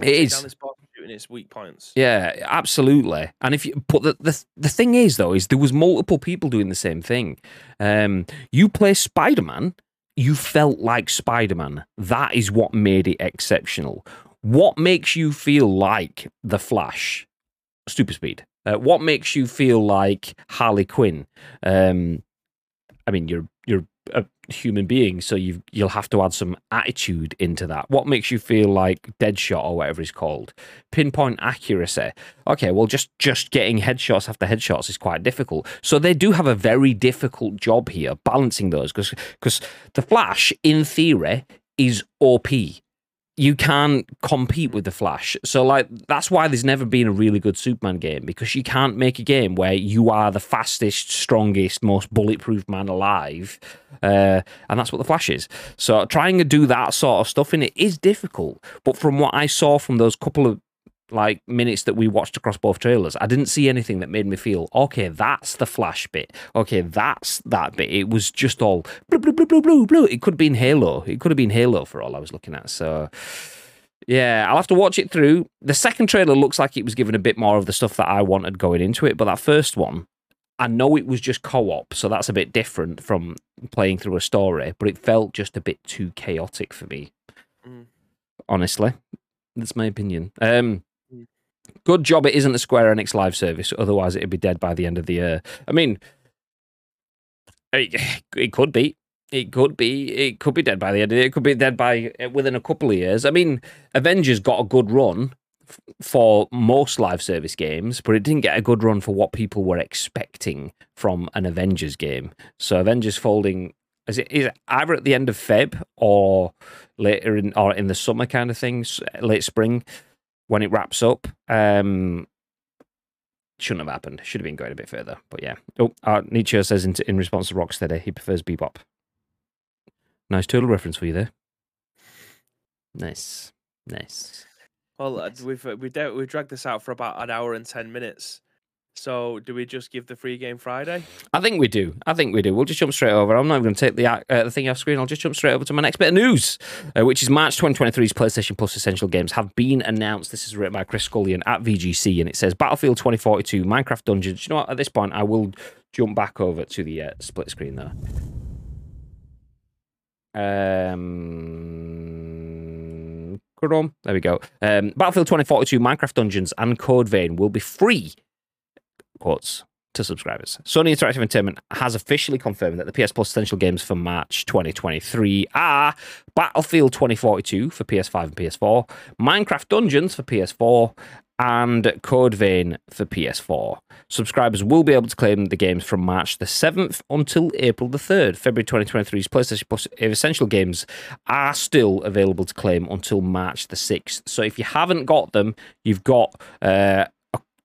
it is. Down this box shooting its weak points. Yeah, absolutely. And if you but the, the the thing is though is there was multiple people doing the same thing. Um, you play Spider Man, you felt like Spider Man. That is what made it exceptional. What makes you feel like the Flash? Super speed. Uh, what makes you feel like Harley Quinn? Um, I mean, you're you're a human being, so you you'll have to add some attitude into that. What makes you feel like Deadshot or whatever it's called? Pinpoint accuracy. Okay, well, just just getting headshots after headshots is quite difficult. So they do have a very difficult job here balancing those because because the Flash, in theory, is OP you can't compete with the Flash. So like that's why there's never been a really good Superman game because you can't make a game where you are the fastest, strongest, most bulletproof man alive, uh, and that's what the Flash is. So trying to do that sort of stuff in it is difficult. But from what I saw from those couple of like minutes that we watched across both trailers, I didn't see anything that made me feel okay. That's the Flash bit. Okay, that's that bit. It was just all blue, blue, blue, blue, blue, blue. It could have been Halo. It could have been Halo for all I was looking at. So. Yeah, I'll have to watch it through. The second trailer looks like it was given a bit more of the stuff that I wanted going into it, but that first one, I know it was just co op, so that's a bit different from playing through a story, but it felt just a bit too chaotic for me. Mm. Honestly, that's my opinion. Um, good job it isn't a Square Enix live service, otherwise it'd be dead by the end of the year. I mean, it, could be. It could be. It could be dead by the end. of the year. It could be dead by uh, within a couple of years. I mean, Avengers got a good run for most live service games, but it didn't get a good run for what people were expecting from an Avengers game. So Avengers folding is it is it either at the end of Feb or later in or in the summer kind of things, late spring when it wraps up. Um, shouldn't have happened. Should have been going a bit further. But yeah. Oh, uh, Nietzsche says in, in response to Rocksteady, he prefers Bebop. Nice turtle reference for you there. Nice, nice. Well, uh, we've uh, we've, we've dragged this out for about an hour and ten minutes. So do we just give the free game Friday? I think we do. I think we do. We'll just jump straight over. I'm not even going to take the uh, the thing off screen. I'll just jump straight over to my next bit of news, uh, which is March 2023's PlayStation Plus Essential Games have been announced. This is written by Chris Scullion at VGC, and it says Battlefield 2042, Minecraft Dungeons. You know what? At this point, I will jump back over to the uh, split screen there. Um. There we go. Um, Battlefield 2042, Minecraft Dungeons, and Code Vein will be free quotes to subscribers. Sony Interactive Entertainment has officially confirmed that the PS Plus essential games for March 2023 are Battlefield 2042 for PS5 and PS4, Minecraft Dungeons for PS4, and Code Vein for PS4. Subscribers will be able to claim the games from March the 7th until April the 3rd. February 2023's PlayStation Plus essential games are still available to claim until March the 6th. So if you haven't got them, you've got uh,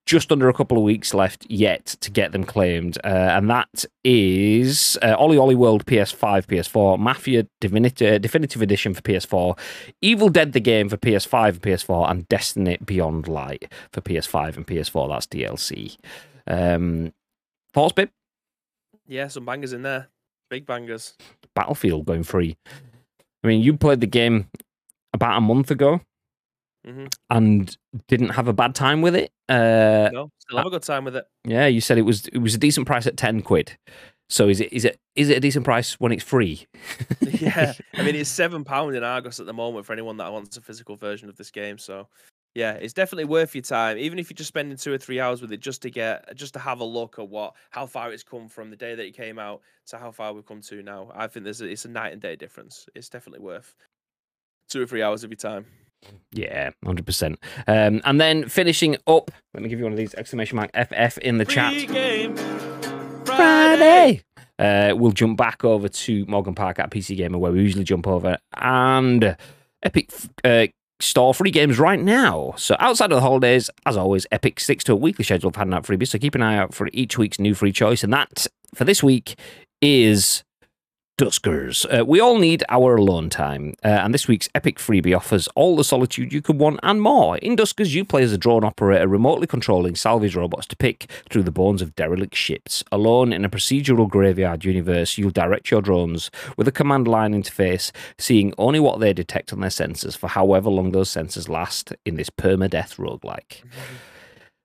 just under a couple of weeks left yet to get them claimed, uh, and that is uh, OlliOlli World PS5, PS4, Mafia Divinity, Definitive Edition for PS4, Evil Dead the game for PS5 and PS4, and Destiny Beyond Light for PS5 and PS4. That's DLC. Um, thoughts, Bib? Yeah, some bangers in there. Big bangers. Battlefield going free. I mean, you played the game about a month ago hmm and didn't have a bad time with it. Uh, No, still have a good time with it. Yeah, you said it was it was a decent price at ten quid. So is it is it is it a decent price when it's free? yeah, I mean it's seven pound in Argos at the moment for anyone that wants a physical version of this game. So yeah, it's definitely worth your time, even if you're just spending two or three hours with it, just to get just to have a look at what how far it's come from the day that it came out to how far we've come to now. I think there's a, it's a night and day difference. It's definitely worth two or three hours of your time. Yeah, hundred percent. Um, and then finishing up, let me give you one of these exclamation mark FF in the chat. game Friday. Uh, we'll jump back over to Morgan Park at PC Gamer, where we usually jump over, and Epic uh, store free games right now. So outside of the holidays, as always, Epic sticks to a weekly schedule of handing out freebies. So keep an eye out for each week's new free choice, and that for this week is Duskers. Uh, we all need our alone time, uh, and this week's epic freebie offers all the solitude you could want and more. In Duskers, you play as a drone operator remotely controlling salvage robots to pick through the bones of derelict ships. Alone in a procedural graveyard universe, you'll direct your drones with a command line interface, seeing only what they detect on their sensors for however long those sensors last in this permadeath roguelike.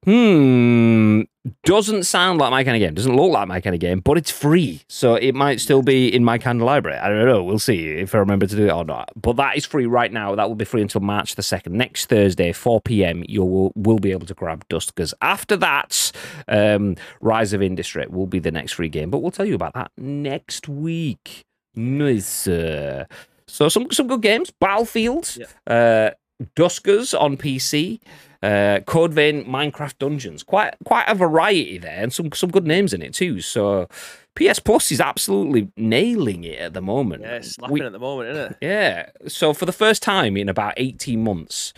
Hmm. Doesn't sound like my kind of game. Doesn't look like my kind of game, but it's free. So it might still be in my kind of library. I don't know. We'll see if I remember to do it or not. But that is free right now. That will be free until March the 2nd. Next Thursday, 4 p.m., you will, will be able to grab Duskers. After that, um, Rise of Industry will be the next free game. But we'll tell you about that next week. Nice. uh, So some, some good games. Battlefield. Uh, Duskers on PC, uh, Code Vein, Minecraft Dungeons. Quite quite a variety there, and some some good names in it too. So PS Plus is absolutely nailing it at the moment. Yeah, it's slapping We- at the moment, isn't it? yeah. So for the first time in about eighteen months.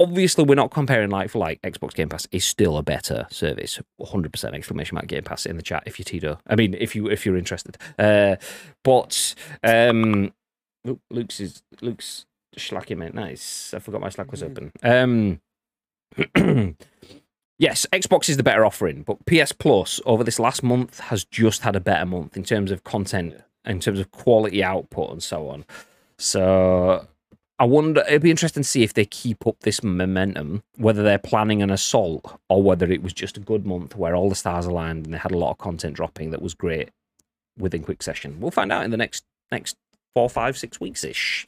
Obviously, we're not comparing like for like. Xbox Game Pass is still a better service. 100% exclamation mark Game Pass in the chat if you're Tito. I mean, if you if you're interested. Uh, but um, Luke's is Luke's slacking mate. Nice. I forgot my Slack was open. Um, yes, Xbox is the better offering, but PS Plus over this last month has just had a better month in terms of content, in terms of quality output, and so on. So I wonder. It'd be interesting to see if they keep up this momentum, whether they're planning an assault or whether it was just a good month where all the stars aligned and they had a lot of content dropping that was great within quick session. We'll find out in the next next four, five, six weeks ish.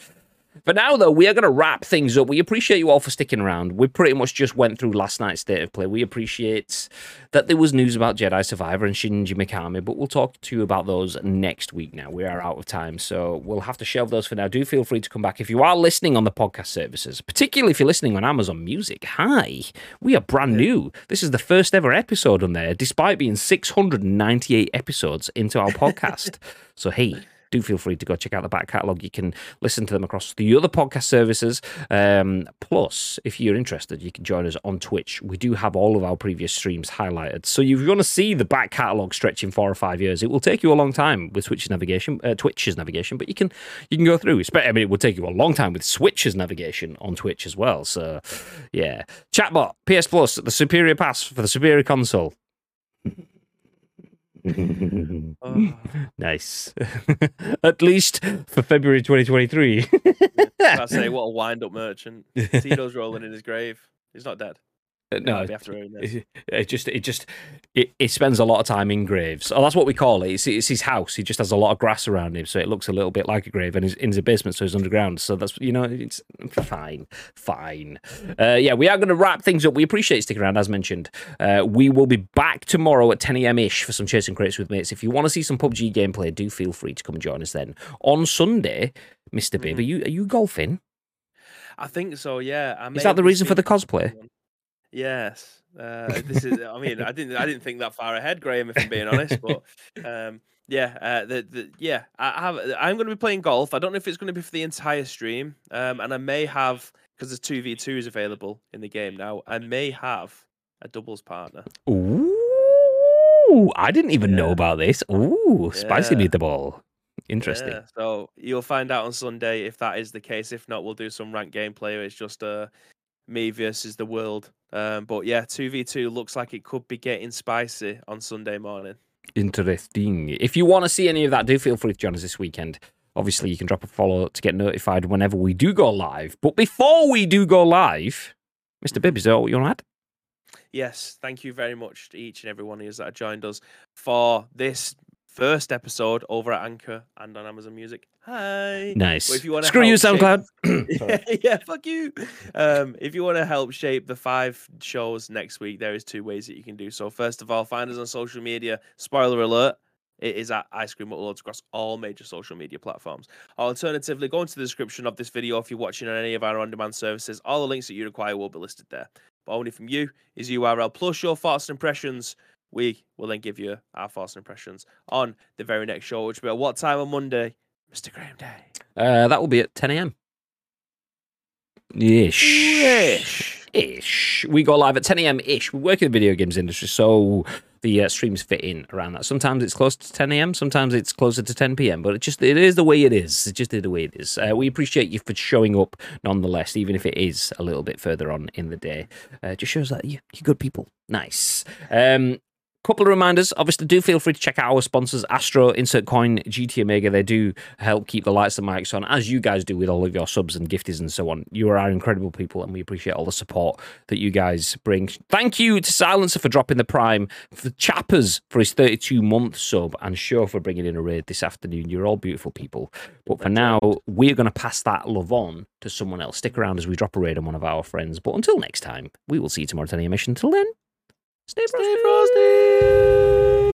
For now, though, we are going to wrap things up. We appreciate you all for sticking around. We pretty much just went through last night's state of play. We appreciate that there was news about Jedi Survivor and Shinji Mikami, but we'll talk to you about those next week now. We are out of time, so we'll have to shelve those for now. Do feel free to come back if you are listening on the podcast services, particularly if you're listening on Amazon Music. Hi, we are brand new. This is the first ever episode on there, despite being 698 episodes into our podcast. so, hey, do feel free to go check out the back catalogue. You can listen to them across the other podcast services. Um, plus, if you're interested, you can join us on Twitch. We do have all of our previous streams highlighted. So if you want to see the back catalogue stretching four or five years, it will take you a long time with Switch's navigation, uh, Twitch's navigation, but you can you can go through. I mean, it will take you a long time with Switch's navigation on Twitch as well. So, yeah, chatbot PS Plus, the superior pass for the superior console. Oh. nice. At least for February 2023. I say, what a wind-up merchant. Tito's rolling in his grave. He's not dead. No, Might after it, it just it just it, it spends a lot of time in graves. Oh, that's what we call it. It's, it's his house. He just has a lot of grass around him, so it looks a little bit like a grave. And he's in his basement, so he's underground. So that's you know, it's fine, fine. Uh, yeah, we are going to wrap things up. We appreciate you sticking around, as mentioned. Uh, we will be back tomorrow at 10 a.m. ish for some chasing crates with mates. If you want to see some PUBG gameplay, do feel free to come and join us then on Sunday. Mister Bib, Mhm. are you are you golfing? I think so. Yeah. I Is that the reason for the cosplay? someone. Yes. Uh, this is. I mean, I didn't. I didn't think that far ahead, Graham. If I'm being honest, but um, yeah. Uh, the, the yeah. I have. I'm going to be playing golf. I don't know if it's going to be for the entire stream. Um, and I may have because there's two v twos available in the game now. I may have a doubles partner. Ooh, I didn't even know about this. Ooh, spicy Yeah. meatball. Interesting. Yeah, so you'll find out on Sunday if that is the case. If not, we'll do some ranked gameplay. It's just uh, me versus the world. Um, but yeah, two v two looks like it could be getting spicy on Sunday morning. Interesting. If you want to see any of that, do feel free to join us this weekend. Obviously, you can drop a follow to get notified whenever we do go live. But before we do go live, Mr. Bib, is that what you want to add? Yes, thank you very much to each and every one of you that joined us for this first episode over at Anchor and on Amazon Music. Hi. Nice. if you wanna Screw you, shape- SoundCloud. Yeah, yeah, fuck you. Um, if you want to help shape the five shows next week, there is two ways that you can do so. First of all, find us on social media. Spoiler alert. It is at Ice Cream Uploads across all major social media platforms. Alternatively, go into the description of this video if you're watching on any of our on demand services. All the links that you require will be listed there. But only from you is URL plus your thoughts and impressions. We will then give you our thoughts and impressions on the very next show, which will be at what time on Monday? Mr. Graham Day. Uh, that will be at 10 a.m. Ish. Ish. Ish. We go live at 10 a.m. ish. We work in the video games industry, so the uh, streams fit in around that. Sometimes it's close to 10 a.m., sometimes it's closer to 10 p.m., but it just it is the way it is. It just is the way it is. Uh, we appreciate you for showing up nonetheless, even if it is a little bit further on in the day. Uh, it just shows that you, you're good people. Nice. Um, couple of reminders. Obviously, do feel free to check out our sponsors, Astro, Insert Coin, GT Omega. They do help keep the lights and mics on, as you guys do with all of your subs and gifties and so on. You are incredible people, and we appreciate all the support that you guys bring. Thank you to Silencer for dropping the prime, for Chappers for his 32 month sub, and Show for bringing in a raid this afternoon. You're all beautiful people. But for now, we're going to pass that love on to someone else. Stick around as we drop a raid on one of our friends. But until next time, we will see you tomorrow at any mission. Until then, Stay, Stay frosty. frosty.